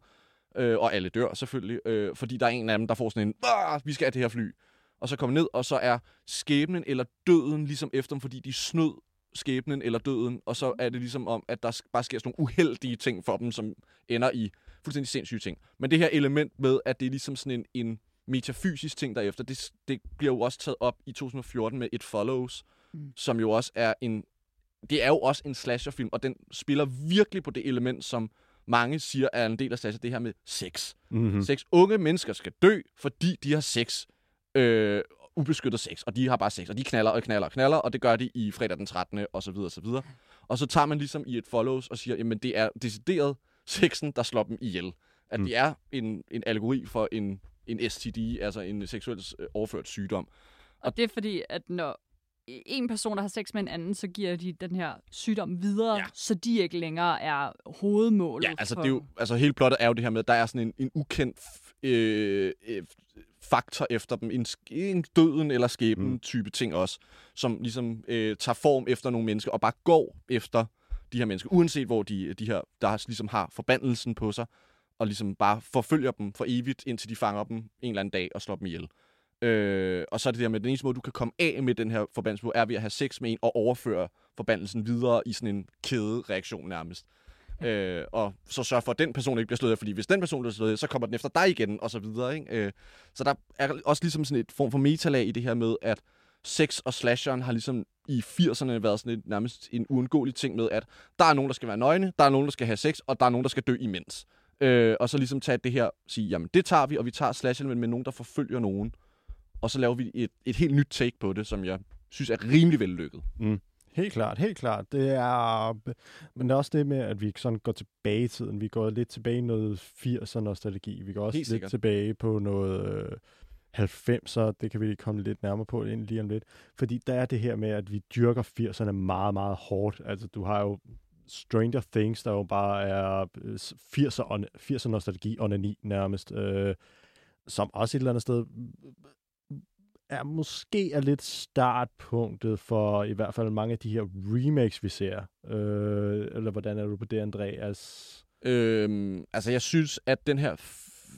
øh, og alle dør selvfølgelig, øh, fordi der er en af dem, der får sådan en, "Ah, vi skal have det her fly, og så kommer ned, og så er skæbnen eller døden ligesom efter dem, fordi de snød skæbnen eller døden, og så er det ligesom om, at der bare sker sådan nogle uheldige ting for dem, som ender i fuldstændig sindssyge ting. Men det her element med, at det er ligesom sådan en, en metafysisk ting derefter, det, det bliver jo også taget op i 2014 med It Follows, mm. som jo også er en... Det er jo også en slasherfilm, og den spiller virkelig på det element, som mange siger er en del af slasher, det her med sex. Mm-hmm. Mm. Sex. Unge mennesker skal dø, fordi de har sex. Øh, ubeskyttet sex, og de har bare sex, og de knaller og knaller og knaller, og det gør de i fredag den 13. og så videre og så videre. Og så tager man ligesom i et follows og siger, jamen det er decideret sexen, der slår dem ihjel. At Mm. det er en, en allegori for en, en STD, altså en seksuelt øh, overført sygdom. Og det er fordi, at når en person, der har sex med en anden, så giver de den her sygdom videre, ja. Så de ikke længere er hovedmålet. Ja, altså, for... det er jo, altså hele plottet er jo det her med, at der er sådan en, en ukendt øh, øh, faktor efter dem. En, en døden eller skæbnen Mm. mm. type ting også, som ligesom øh, tager form efter nogle mennesker, og bare går efter de her mennesker, uanset hvor de, de her, der ligesom har forbandelsen på sig, og ligesom bare forfølger dem for evigt, indtil de fanger dem en eller anden dag og slår dem ihjel. Øh, og så er det der med, at den eneste måde, du kan komme af med den her forbandelse på, er ved at have sex med en og overføre forbandelsen videre i sådan en kædereaktion nærmest. Øh, og så sørge for, at den person ikke bliver slået af, fordi hvis den person bliver slået af, så kommer den efter dig igen, og så videre. Ikke? Øh, så der er også ligesom sådan et form for metalag i det her med, at sex og slasheren har ligesom i 80'erne været sådan et, nærmest en uundgåelig ting med, at der er nogen, der skal være nøgne, der er nogen, der skal have sex, og der er nogen, der skal dø imens. Øh, og så ligesom tage det her, sige, jamen det tager vi, og vi tager slasheren, men med nogen, der forfølger nogen. Og så laver vi et, et helt nyt take på det, som jeg synes er rimelig vellykket. Helt klart, helt klart. Det er, men det er også det med, at vi sådan går tilbage i tiden. Vi går lidt tilbage i noget 80'er nostalgi. Vi går også Helt lidt tilbage på noget øh, 90'er. Det kan vi komme lidt nærmere på ind lige om lidt. Fordi der er det her med, at vi dyrker 80'erne meget, meget hårdt. Altså, du har jo Stranger Things, der jo bare er øh, 80'er, on- 80'er nostalgi, onani nærmest. Øh, som også et eller andet sted er måske er lidt startpunktet for i hvert fald mange af de her remakes, vi ser. Øh, eller hvordan er du på det, Andreas? Øhm, altså, jeg synes, at den her...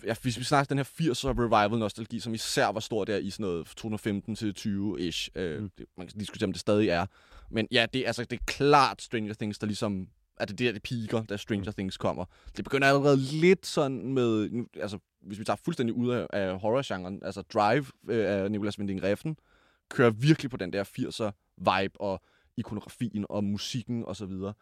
Ja, hvis vi snakker den her 80'er revival-nostalgi, som især var stor der i sådan noget 2015 til 20-ish. Øh, Mm. det, man kan diskutere, om det stadig er. Men ja, det, er- altså, det er klart Stranger Things, der ligesom... At det er der, det piker, da Stranger Things kommer. Det begynder allerede lidt sådan med... Nu, altså, hvis vi tager fuldstændig ud af, af horror-genren, altså Drive øh, af Nicolas Winding Refn, kører virkelig på den der 80'er vibe og ikonografien og musikken og så videre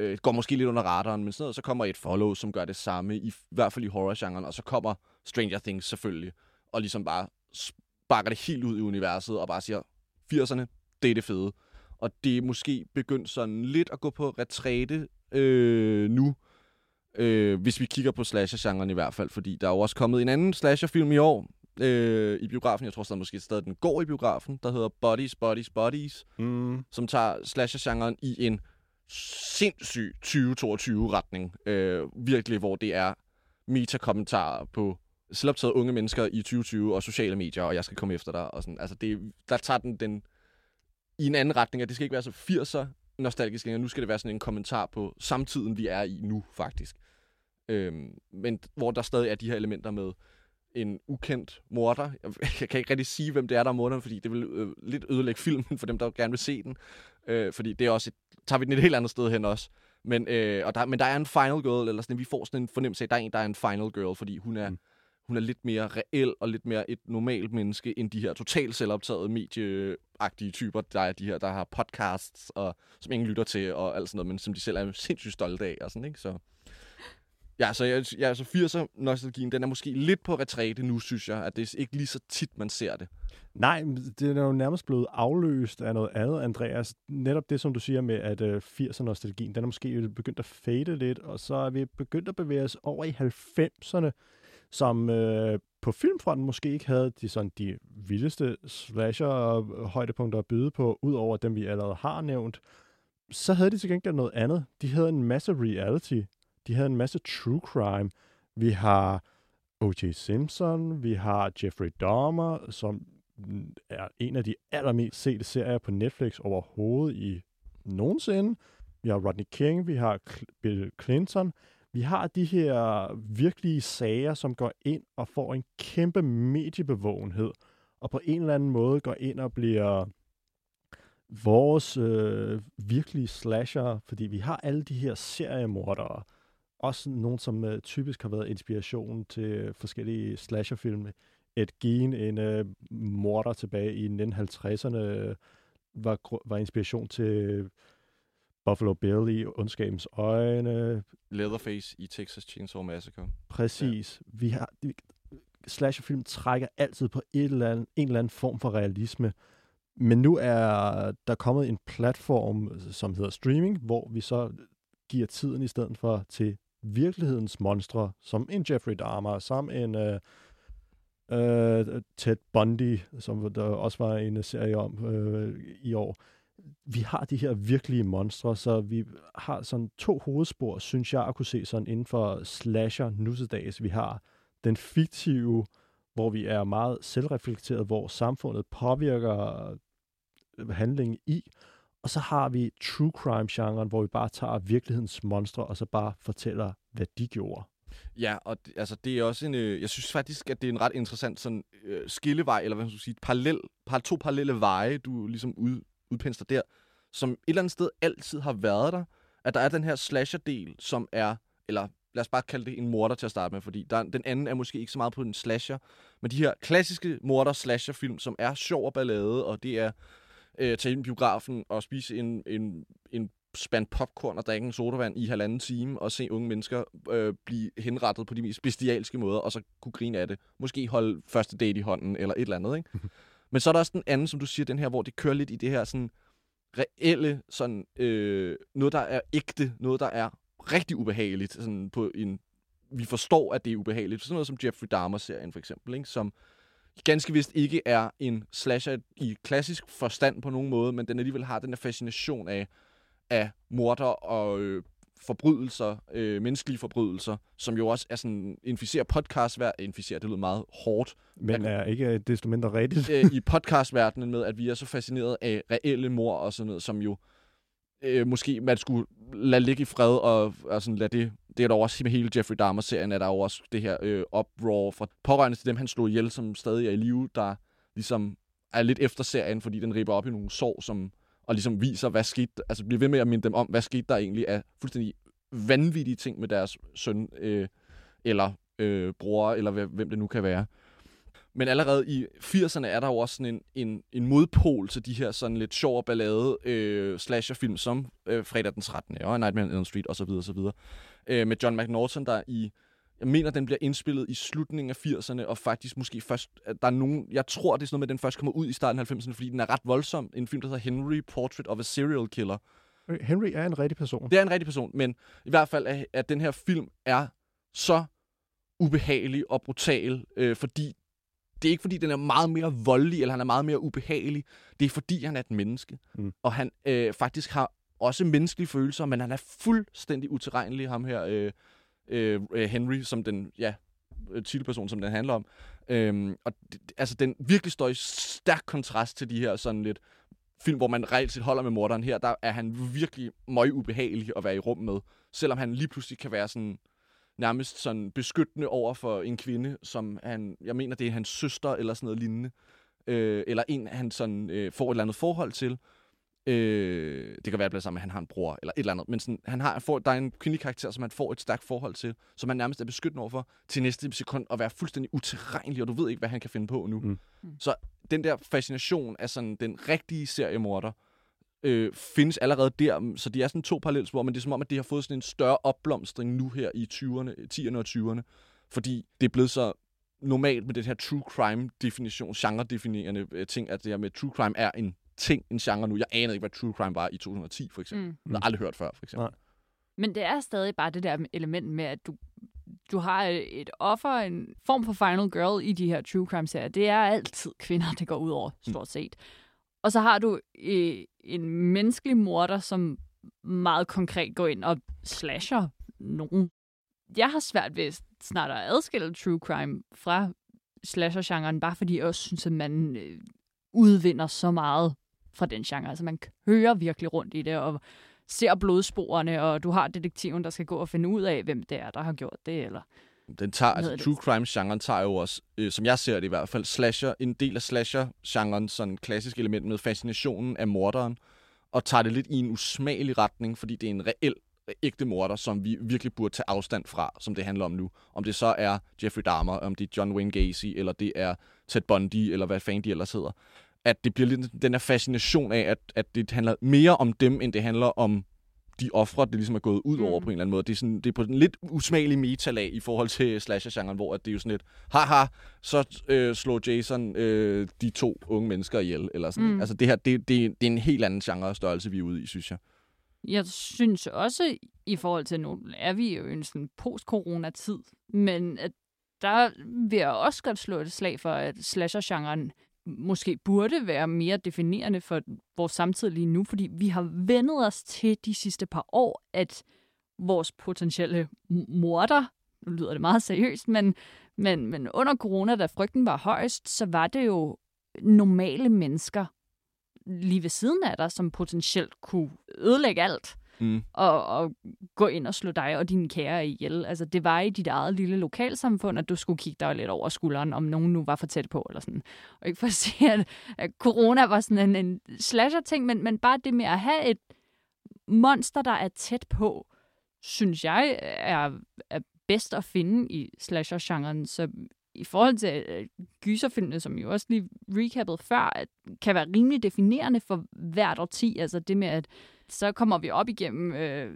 øh, går måske lidt under radaren, men sådan noget, så kommer et follow, som gør det samme, i, i hvert fald i horror-genren, og så kommer Stranger Things selvfølgelig, og ligesom bare sparker det helt ud i universet, og bare siger, 80'erne, det er det fede. Og det er måske begyndt sådan lidt at gå på retræte øh, nu, øh, hvis vi kigger på slasher-genren i hvert fald, fordi der er jo også kommet en anden slasher-film i år, øh, i biografen, jeg tror stadig måske stadig den går i biografen, der hedder Bodies, Bodies, Bodies, Mm. som tager slasher-genren i en sindssyg 2022-retning. Øh, virkelig, hvor det er metakommentarer på selvoptaget unge mennesker i 2020 og sociale medier, og jeg skal komme efter dig. Og sådan. Altså, det, der tager den, den i en anden retning, at det skal ikke være så 80'er nostalgisk længere. Nu skal det være sådan en kommentar på samtiden, vi er i nu, faktisk. Øhm, men hvor der stadig er de her elementer med en ukendt morder. Jeg, jeg kan ikke rigtig sige, hvem det er, der er morderen, fordi det vil øh, lidt ødelægge filmen for dem, der gerne vil se den. Øh, fordi det er også et, tager vi den et helt andet sted hen også. Men, øh, og der, men der er en final girl, eller sådan, vi får sådan en fornemmelse af, at der er en, der er en final girl, fordi hun er, mm hun er lidt mere reel og lidt mere et normalt menneske, end de her totalt selvoptagede medieagtige typer, der er de her, der har podcasts, og som ingen lytter til, og alt sådan noget, men som de selv er sindssygt stolte af, og sådan, ikke? Så, ja, så, jeg, ja, så 80'er nostalgien, den er måske lidt på retræte nu, synes jeg, at det er ikke lige så tit, man ser det. Nej, det er jo nærmest blevet afløst af noget andet, Andreas. Netop det, som du siger med, at øh, 80'er-nostalgien, den er måske begyndt at fade lidt, og så er vi begyndt at bevæge os over i 90'erne, som øh, på filmfronten måske ikke havde de, sådan, de vildeste slasher-højdepunkter at byde på, ud over dem, vi allerede har nævnt. Så havde de til gengæld noget andet. De havde en masse reality. De havde en masse true crime. Vi har O.J. Simpson, vi har Jeffrey Dahmer, som er en af de allermest sete serier på Netflix overhovedet i nogensinde. Vi har Rodney King, vi har Bill Clinton. Vi har de her virkelige sager, som går ind og får en kæmpe mediebevågenhed, og på en eller anden måde går ind og bliver vores øh, virkelige slasher, fordi vi har alle de her seriemordere, også nogen, som øh, typisk har været inspiration til forskellige slasherfilm. Ed Gein, en øh, morder tilbage i 1950'erne, øh, var, var inspiration til Buffalo Bill i Ondskabens Øjne. Leatherface i Texas Chainsaw Massacre. Præcis. Ja. Vi har, slasherfilm trækker altid på et eller andet, en eller anden form for realisme. Men nu er der kommet en platform, som hedder streaming, hvor vi så giver tiden i stedet for til virkelighedens monstre, som en Jeffrey Dahmer, som en uh, uh, Ted Bundy, som der også var en serie om uh, i år. Vi har de her virkelige monstre, så vi har sådan to hovedspor, synes jeg, at kunne se sådan inden for slasher nussedags. Vi har den fiktive, hvor vi er meget selvreflekteret, hvor samfundet påvirker handlingen i, og så har vi true crime-genren, hvor vi bare tager virkelighedens monstre, og så bare fortæller, hvad de gjorde. Ja, og det, altså, det er også en... Øh, jeg synes faktisk, at det er en ret interessant sådan, øh, skillevej, eller hvad man skal sige, parallel, par, to parallelle veje, du ligesom ud, udpensler der, som et eller andet sted altid har været der. At der er den her slasher-del, som er... Eller lad os bare kalde det en morder til at starte med, fordi der, den anden er måske ikke så meget på en slasher, men de her klassiske morder-slasher-film, som er sjov og ballade, og det er øh, tage ind i biografen og spise en, en, en spand popcorn og drikke en sodavand i halvanden time og se unge mennesker øh, blive henrettet på de mest bestialske måder, og så kunne grine af det. Måske holde første date i hånden eller et eller andet, ikke? Men så er der også den anden, som du siger, den her, hvor det kører lidt i det her sådan reelle, sådan, øh, noget, der er ægte, noget, der er rigtig ubehageligt, sådan på en, vi forstår, at det er ubehageligt. Sådan noget som Jeffrey Dahmer-serien for eksempel, ikke? som ganske vist ikke er en slasher i klassisk forstand på nogen måde, men den alligevel har den der fascination af, af morder og øh, forbrydelser, øh, menneskelige forbrydelser, som jo også er sådan, inficerer podcast hver inficerer, det lyder meget hårdt. Men er ikke desto mindre rigtigt. øh, I podcastverdenen med, at vi er så fascineret af reelle mor og sådan noget, som jo øh, måske man skulle lade ligge i fred og, og sådan lade det det er der også med hele Jeffrey Dahmer-serien, at der er også det her øh, uproar fra pårørende til dem, han slog ihjel, som stadig er i live, der ligesom er lidt efter serien, fordi den ripper op i nogle sår, som, og ligesom viser, hvad skete, altså bliver ved med at minde dem om, hvad skete der egentlig af fuldstændig vanvittige ting med deres søn, øh, eller øh, bror, eller hvem det nu kan være. Men allerede i 80'erne er der jo også sådan en, en, en modpol til de her sådan lidt sjov og ballade øh, slasherfilm, som øh, Fredag den 13. og Nightmare on Elm Street osv. osv. Øh, med John McNaughton, der i jeg mener, den bliver indspillet i slutningen af 80'erne, og faktisk måske først, der er nogen, jeg tror, det er sådan noget med, at den først kommer ud i starten af 90'erne, fordi den er ret voldsom. En film, der hedder Henry, Portrait of a Serial Killer. Henry er en rigtig person. Det er en rigtig person, men i hvert fald, at, at den her film er så ubehagelig og brutal, øh, fordi det er ikke fordi, den er meget mere voldelig, eller han er meget mere ubehagelig. Det er fordi, han er et menneske. Mm. Og han øh, faktisk har også menneskelige følelser, men han er fuldstændig utilregnelig, ham her, øh, Øh, øh, Henry, som den, ja, øh, titelperson, som den handler om. Øhm, og det, altså, den virkelig står i stærk kontrast til de her sådan lidt film, hvor man reelt set holder med morderen her, der er han virkelig meget ubehagelig at være i rum med. Selvom han lige pludselig kan være sådan nærmest sådan beskyttende over for en kvinde, som han, jeg mener, det er hans søster eller sådan noget lignende, øh, eller en, han sådan, øh, får et eller andet forhold til. Øh, det kan være, at sammen med, at han har en bror, eller et eller andet. Men sådan, han har, får, der er en kvindelig karakter, som han får et stærkt forhold til, som han nærmest er beskyttende overfor, til næste sekund at være fuldstændig utilregnelig, og du ved ikke, hvad han kan finde på nu. Mm. Mm. Så den der fascination af sådan den rigtige seriemorder, øh, findes allerede der. Så de er sådan to parallelspor, men det er som om, at de har fået sådan en større opblomstring nu her i 20'erne, 10'erne og 20'erne. Fordi det er blevet så normalt med den her true crime-definition, genre-definerende øh, ting, at det her med true crime er en ting, en genre nu. Jeg anede ikke, hvad true crime var i 2010, for eksempel. Mm. Jeg har aldrig hørt før, for eksempel. Nej. Men det er stadig bare det der element med, at du, du har et offer, en form for final girl i de her true crime-serier. Det er altid kvinder, det går ud over, stort set. Og så har du øh, en menneskelig morder, som meget konkret går ind og slasher nogen. Jeg har svært ved snart at adskille true crime fra slasher-genren, bare fordi jeg også synes, at man øh, udvinder så meget fra den genre. Altså man kører virkelig rundt i det, og ser blodsporene, og du har detektiven, der skal gå og finde ud af, hvem det er, der har gjort det, eller... Den tager, altså true crime-genren tager jo også, øh, som jeg ser det i hvert fald, slasher, en del af slasher-genren, sådan klassisk element med fascinationen af morderen, og tager det lidt i en usmagelig retning, fordi det er en reel, ægte morder, som vi virkelig burde tage afstand fra, som det handler om nu. Om det så er Jeffrey Dahmer, om det er John Wayne Gacy, eller det er Ted Bundy, eller hvad fanden de ellers hedder. At det bliver lidt den her fascination af, at, at det handler mere om dem, end det handler om de ofre, det ligesom er gået ud over Mm. på en eller anden måde. Det er, sådan, det er på en lidt usmagelig metalag i forhold til slasher-genren, hvor at det er jo sådan lidt, haha, så øh, slår Jason øh, de to unge mennesker ihjel. Eller sådan. Mm. Altså det her, det, det, det er en helt anden genre størrelse, vi er ude i, synes jeg. Jeg synes også, i forhold til nu, er vi jo i en sådan post-corona-tid, men at der vil jeg også godt slå et slag for, at slasher-genren måske burde være mere definerende for vores samtid lige nu, fordi vi har vendet os til de sidste par år, at vores potentielle morder, nu lyder det meget seriøst, men, men, men under corona, da frygten var højst, så var det jo normale mennesker lige ved siden af dig, som potentielt kunne ødelægge alt. Mm. og, og gå ind og slå dig og dine kære ihjel. Altså, det var i dit eget lille lokalsamfund, at du skulle kigge dig lidt over skulderen, om nogen nu var for tæt på, eller sådan. Og ikke for at sige, at, at corona var sådan en, en slasher-ting, men, men bare det med at have et monster, der er tæt på, synes jeg er, er bedst at finde i slasher-genren. Så i forhold til øh, gyserfilmene, som jo også lige recappede før, at kan være rimelig definerende for hvert årti. Altså det med, at så kommer vi op igennem øh,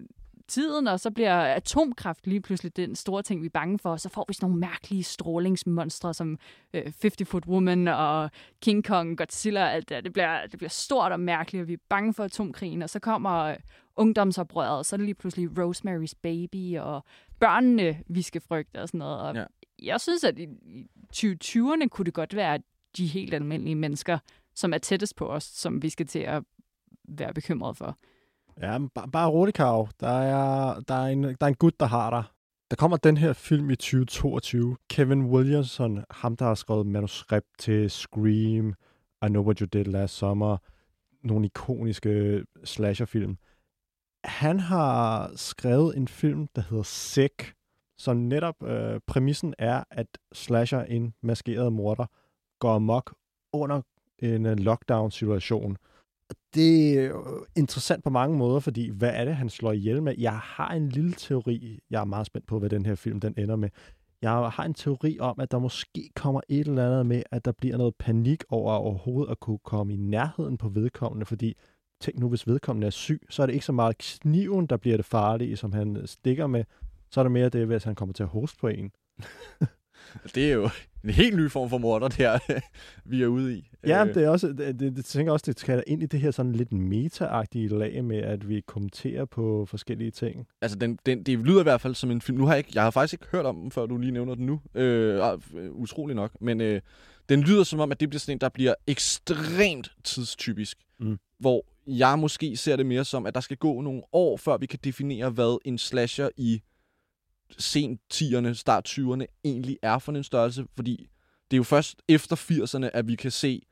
tiden, og så bliver atomkraft lige pludselig den store ting, vi er bange for. Og så får vi sådan nogle mærkelige strålingsmonstre, som øh, 50 Foot Woman og King Kong, Godzilla, alt det, der. det bliver, det bliver stort og mærkeligt, og vi er bange for atomkrigen. Og så kommer øh, ungdomsoprøret, og så er det lige pludselig Rosemary's Baby, og børnene, vi skal frygte og sådan noget. Og Ja. jeg synes, at i, i 2020'erne kunne det godt være de helt almindelige mennesker, som er tættest på os, som vi skal til at være bekymret for. Ja, men bare, bare rolig, Karo. Der er, der, er en, der er en gut, der har dig. Der kommer den her film i 2022. Kevin Williamson, ham der har skrevet manuskript til Scream, I Know What You Did Last Summer, nogle ikoniske slasherfilm. Han har skrevet en film, der hedder Sick, som netop øh, præmissen er, at slasher, en maskeret morder, går amok under en øh, lockdown-situation det er interessant på mange måder, fordi hvad er det, han slår ihjel med? Jeg har en lille teori. Jeg er meget spændt på, hvad den her film den ender med. Jeg har en teori om, at der måske kommer et eller andet med, at der bliver noget panik over overhovedet at kunne komme i nærheden på vedkommende, fordi tænk nu, hvis vedkommende er syg, så er det ikke så meget kniven, der bliver det farlige, som han stikker med. Så er det mere det, hvis han kommer til at hoste på en. Det er jo en helt ny form for morder, der vi er ude i. Ja, Øh, det er også, det, det, det tænker også, det skal ind i det her sådan lidt meta-agtige lag med, at vi kommenterer på forskellige ting. Altså, den, den, det lyder i hvert fald som en film. Nu har jeg, ikke, jeg har faktisk ikke hørt om den, før du lige nævner den nu. Øh, øh, utrolig nok. Men øh, den lyder som om, at det bliver sådan en, der bliver ekstremt tidstypisk. Mm. Hvor jeg måske ser det mere som, at der skal gå nogle år, før vi kan definere, hvad en slasher i sent 10'erne, start 20'erne egentlig er for en størrelse. Fordi det er jo først efter 80'erne, at vi kan se,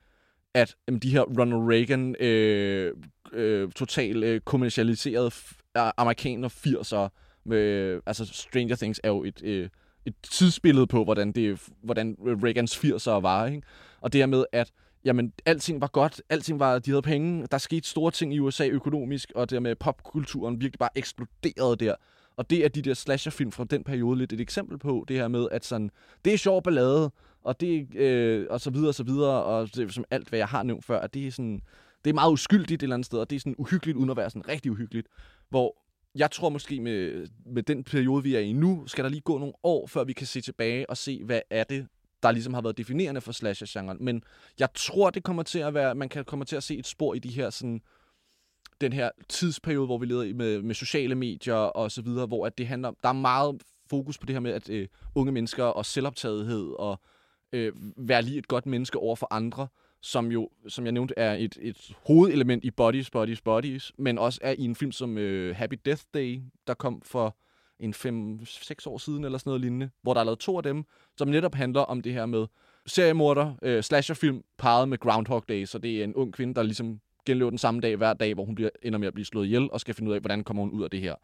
at jamen, de her Ronald Reagan øh, øh, totalt øh, kommercialiserede amerikaner 80'ere Med, øh, altså, Stranger Things er jo et, øh, et tidsbillede på, hvordan, det, hvordan Reagans 80'er var. Ikke? Og det her med, at jamen, alting var godt, alting var, de havde penge, der skete store ting i USA økonomisk, og det med popkulturen virkelig bare eksploderede der. Og det er de der slasherfilm fra den periode lidt et eksempel på, det her med, at sådan, det er sjov ballade, og det øh, og så videre og så videre, og det, som alt, hvad jeg har nævnt før, at det er sådan, det er meget uskyldigt et eller andet sted, og det er sådan uhyggeligt, uden at være sådan rigtig uhyggeligt. Hvor jeg tror måske med, med den periode, vi er i nu, skal der lige gå nogle år, før vi kan se tilbage og se, hvad er det, der ligesom har været definerende for slasher-genren. Men jeg tror, det kommer til at være, man kan komme til at se et spor i de her sådan, den her tidsperiode, hvor vi leder i med, med sociale medier og så videre, hvor at det handler om, der er meget fokus på det her med, at øh, unge mennesker og selvoptagethed og øh, være lige et godt menneske over for andre, som jo, som jeg nævnte, er et, et hovedelement i Bodies, Bodies, Bodies, men også er i en film som øh, Happy Death Day, der kom for en 5-6 år siden eller sådan noget lignende, hvor der er lavet to af dem, som netop handler om det her med seriemorder, øh, slasherfilm, parret med Groundhog Day, så det er en ung kvinde, der ligesom genlever den samme dag hver dag, hvor hun bliver, ender med at blive slået ihjel, og skal finde ud af, hvordan kommer hun ud af det her.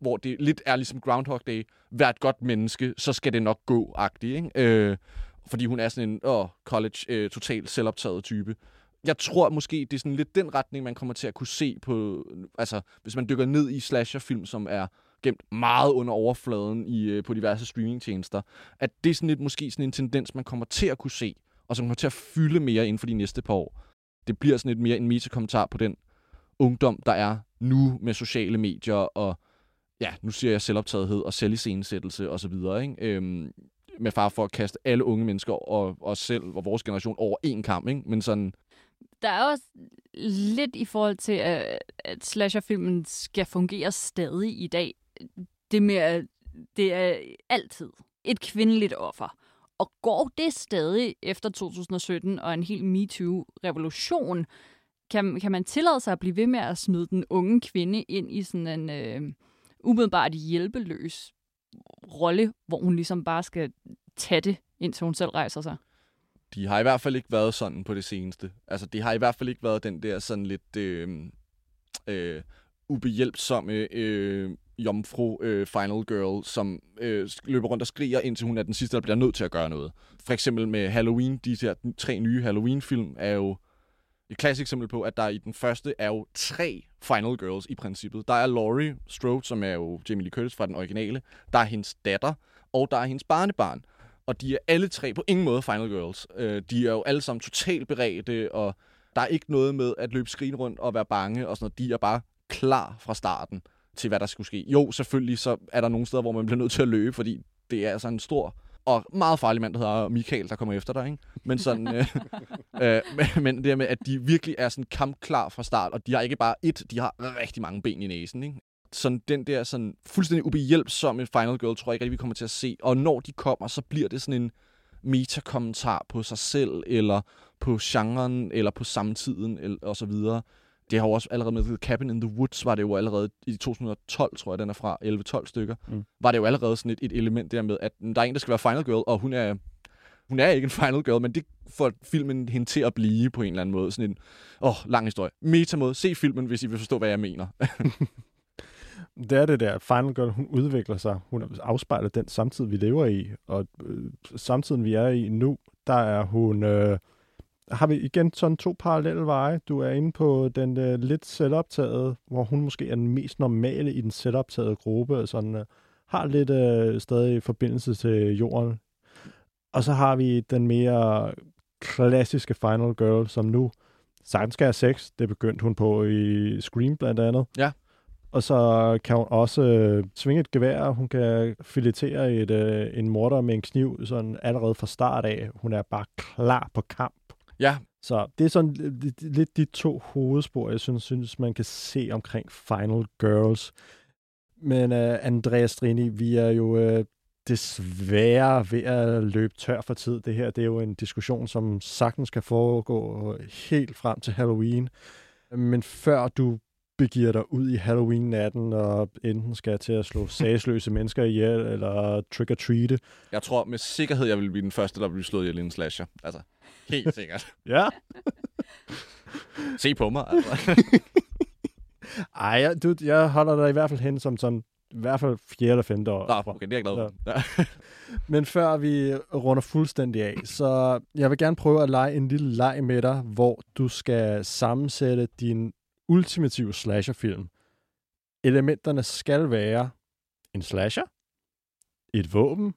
Hvor det lidt er ligesom Groundhog Day, vær et godt menneske, så skal det nok gå-agtigt, ikke? Øh, fordi hun er sådan en åh, college, øh, totalt selvoptaget type. Jeg tror måske, det er sådan lidt den retning, man kommer til at kunne se på, altså hvis man dykker ned i slasherfilm, som er gemt meget under overfladen i, øh, på diverse streamingtjenester, at det er sådan lidt måske sådan en tendens, man kommer til at kunne se, og som kommer til at fylde mere inden for de næste par år. Det bliver sådan lidt mere en metakommentar på den ungdom, der er nu med sociale medier og ja, nu siger jeg selvoptagethed og selviscenesættelse og så videre, ikke? Øhm, med far for at kaste alle unge mennesker og os selv og vores generation over en kamp, ikke? Men sådan, Der er også lidt i forhold til, at, at slasherfilmen skal fungere stadig i dag. Det med, at det er altid et kvindeligt offer. Og går det stadig efter 2017 og en helt MeToo-revolution, kan, kan man tillade sig at blive ved med at smide den unge kvinde ind i sådan en øh, umiddelbart hjælpeløs rolle, hvor hun ligesom bare skal tage det, indtil hun selv rejser sig? de har i hvert fald ikke været sådan på det seneste. Altså, det har i hvert fald ikke været den der sådan lidt øh, øh, ubehjælpsomme øh, jomfru øh, final girl, som øh, løber rundt og skriger, indtil hun er den sidste, der bliver nødt til at gøre noget. For eksempel med Halloween, de her tre nye Halloween-film er jo et klassisk eksempel på, at der i den første er jo tre final girls i princippet. Der er Laurie Strode, som er jo Jamie Lee Curtis fra den originale. Der er hendes datter, og der er hendes barnebarn. Og de er alle tre på ingen måde final girls. Øh, de er jo alle sammen totalt beredte, og der er ikke noget med at løbe skrigen rundt og være bange og sådan noget. De er bare klar fra starten til, hvad der skulle ske. Jo, selvfølgelig så er der nogle steder, hvor man bliver nødt til at løbe, fordi det er altså en stor og meget farlig mand, der hedder Michael, der kommer efter dig, ikke? Men sådan, øh, øh, men, det med, at de virkelig er sådan kampklar fra start, og de har ikke bare et, de har rigtig mange ben i næsen, ikke? Sådan den der sådan fuldstændig ubehjælpsomme Final Girl, tror jeg ikke rigtig, vi kommer til at se. Og når de kommer, så bliver det sådan en metakommentar på sig selv, eller på genren, eller på samtiden, eller, og så videre. Det har jo også allerede med Cabin in the Woods, var det jo allerede i 2012, tror jeg, den er fra 11-12 stykker, Mm. var det jo allerede sådan et, et element der med, at der er en, der skal være Final Girl, og hun er, hun er ikke en Final Girl, men det får filmen hende til at blive på en eller anden måde. Sådan en, åh, oh, lang historie. Meta-måde. Se filmen, hvis I vil forstå, hvad jeg mener. Det er det der. Final Girl, hun udvikler sig. Hun afspejler den samtid, vi lever i. Og øh, samtiden, vi er i nu, der er hun... Øh, har vi igen sådan to parallelle veje. Du er inde på den øh, lidt selvoptaget, hvor hun måske er den mest normale i den selvoptaget gruppe, og sådan, øh, har lidt øh, stadig forbindelse til jorden. Og så har vi den mere klassiske Final Girl, som nu sagtens skal have sex. Det begyndte hun på i Scream blandt andet. Ja. Og så kan hun også øh, svinge et gevær, hun kan filetere et, øh, en morder med en kniv sådan allerede fra start af. Hun er bare klar på kamp. Ja, Så det er sådan lidt, lidt de to hovedspor, jeg synes, synes, man kan se omkring Final Girls. Men uh, Andreas Strini, vi er jo uh, desværre ved at løbe tør for tid. Det her det er jo en diskussion, som sagtens kan foregå helt frem til Halloween. Men før du begiver dig ud i Halloween-natten og enten skal til at slå sagsløse mennesker ihjel eller trick-or-treate. jeg tror med sikkerhed, jeg vil blive den første, der vil blive slået ihjel i en slasher. Altså, helt sikkert. Ja. Se på mig, altså. Ej, jeg, du, jeg holder dig i hvert fald hen som sådan i hvert fald fjerde eller femte år. Nå, okay, det er jeg glad for. Ja. Men før vi runder fuldstændig af, så jeg vil gerne prøve at lege en lille leg med dig, hvor du skal sammensætte din ultimative slasherfilm. Elementerne skal være en slasher, et våben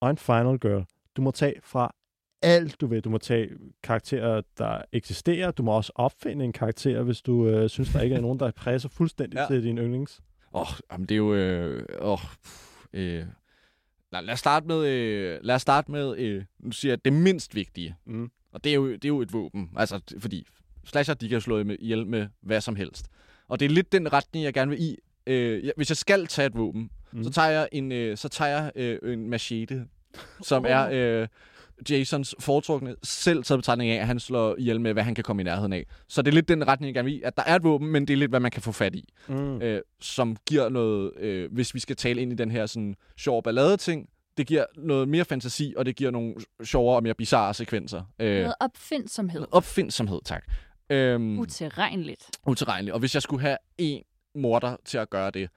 og en final girl. Du må tage fra alt, du vil. Du må tage karakterer, der eksisterer. Du må også opfinde en karakter, hvis du øh, synes, der ikke er nogen, der passer fuldstændig ja. Til din yndlings. Åh, oh, jamen det er jo... Øh, oh, øh, lad, lad os starte med... Øh, lad os starte med... Øh, nu siger jeg det mindst vigtige. Mm. Og det er jo, det er jo et våben. Altså, fordi slasher, de kan slå med, ihjel med hvad som helst. Og det er lidt den retning, jeg gerne vil i. Øh, hvis jeg skal tage et våben, mm. så tager jeg en, øh, så tager jeg øh, en machete, som er øh, Jasons foretrukne, selv taget betragtning af, at han slår ihjel med, hvad han kan komme i nærheden af. Så det er lidt den retning, jeg gerne vil i, at der er et våben, men det er lidt, hvad man kan få fat i. Mm. Øh, som giver noget, øh, hvis vi skal tale ind i den her sådan sjov ballade ting, det giver noget mere fantasi, og det giver nogle sjovere og mere bizarre sekvenser. Øh, Noget opfindsomhed. opfindsomhed, tak. Øhm, Uterrenligt. utilregneligt. Og hvis jeg skulle have en morder til at gøre det,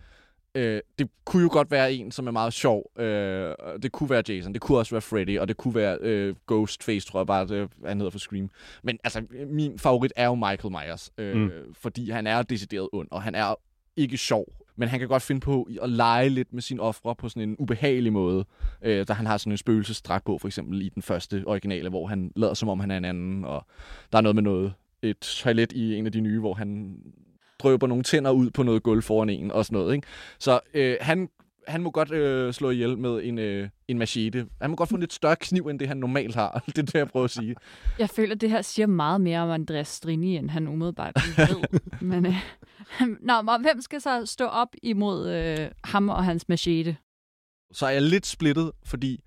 øh, det kunne jo godt være en, som er meget sjov. Øh, det kunne være Jason, det kunne også være Freddy, og det kunne være øh, Ghostface, tror jeg bare, det, han hedder for Scream. Men altså, min favorit er jo Michael Myers, øh, Mm. fordi han er decideret ond, og han er ikke sjov. Men han kan godt finde på at lege lidt med sine ofre på sådan en ubehagelig måde. Øh, da han har sådan en spøgelsesdragt på, for eksempel i den første originale, hvor han lader som om han er en anden, og der er noget med noget et toilet i en af de nye, hvor han drøber nogle tænder ud på noget gulv foran en og sådan noget. Ikke? Så øh, han, han må godt øh, slå ihjel med en, øh, en machete. Han må godt få en lidt større kniv, end det han normalt har. det er det, jeg prøver at sige. Jeg føler, at det her siger meget mere om Andreas Strini, end han umiddelbart ved. Men, øh, Nå, men hvem skal så stå op imod øh, ham og hans machete? Så er jeg lidt splittet, fordi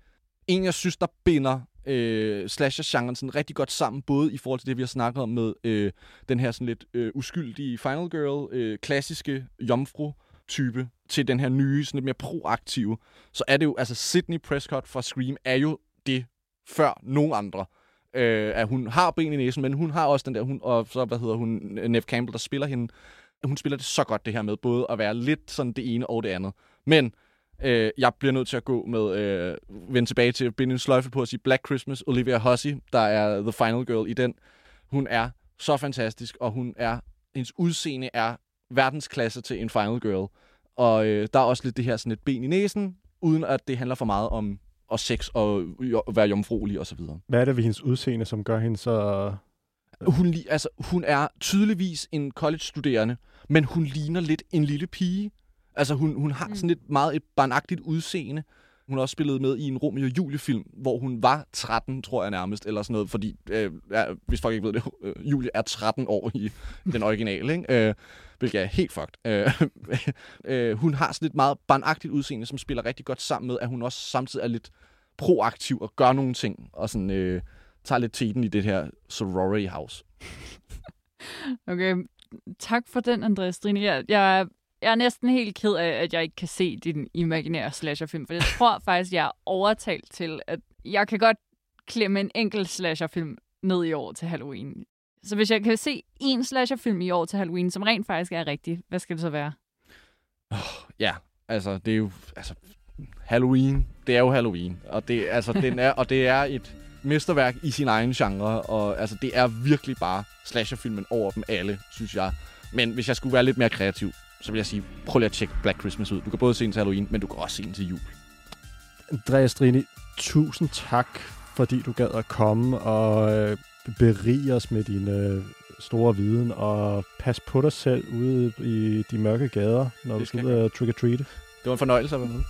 en, jeg synes, der binder øh, slasher-genren sådan rigtig godt sammen, både i forhold til det, vi har snakket om med øh, den her sådan lidt øh, uskyldige Final Girl, øh, klassiske jomfru-type, til den her nye, sådan lidt mere proaktive, så er det jo, altså Sydney Prescott fra Scream er jo det før nogen andre. Øh, at hun har ben i næsen, men hun har også den der, hun, og så, hvad hedder hun, Neve Campbell, der spiller hende, hun spiller det så godt, det her med både at være lidt sådan det ene og det andet. Men øh, jeg bliver nødt til at gå med, øh, vende tilbage til at binde en sløjfe på at sige Black Christmas, Olivia Hussey, der er The Final Girl i den. Hun er så fantastisk, og hun er, hendes udseende er verdensklasse til en Final Girl. Og øh, der er også lidt det her sådan et ben i næsen, uden at det handler for meget om og sex og jo, være jomfruelig og så videre. Hvad er det ved hendes udseende, som gør hende så... Hun, li- altså, hun er tydeligvis en college-studerende, men hun ligner lidt en lille pige. Altså, hun, hun har Mm. sådan lidt meget et barnagtigt udseende. Hun har også spillet med i en Romeo Julie-film, hvor hun var 13, tror jeg nærmest, eller sådan noget, fordi, øh, ja, hvis folk ikke ved det, øh, Julie er 13 år i den originale, ikke? Øh, hvilket er helt fucked. Øh, øh, hun har sådan lidt meget barnagtigt udseende, som spiller rigtig godt sammen med, at hun også samtidig er lidt proaktiv og gør nogle ting, og sådan øh, tager lidt teten i det her sorority house. Okay, tak for den, Andreas Strini. Jeg, jeg, jeg er næsten helt ked af, at jeg ikke kan se din imaginære slasherfilm, for jeg tror faktisk, jeg er overtalt til, at jeg kan godt klemme en enkelt slasherfilm ned i år til Halloween. Så hvis jeg kan se en slasherfilm i år til Halloween, som rent faktisk er rigtig, hvad skal det så være? Ja, altså, det er jo... Altså, Halloween, det er jo Halloween. Og det, altså, den er, og det er et mesterværk i sin egen genre. Og altså, det er virkelig bare slasherfilmen over dem alle, synes jeg. Men hvis jeg skulle være lidt mere kreativ, så vil jeg sige, prøv lige at tjekke Black Christmas ud. Du kan både se den til Halloween, men du kan også se den til jul. Andreas Strini, tusind tak, fordi du gad at komme og øh, berige os med din øh, store viden, og pas på dig selv ude i de mørke gader, når Det du skal skal ud og trick-or-treat. Det var en fornøjelse at være med.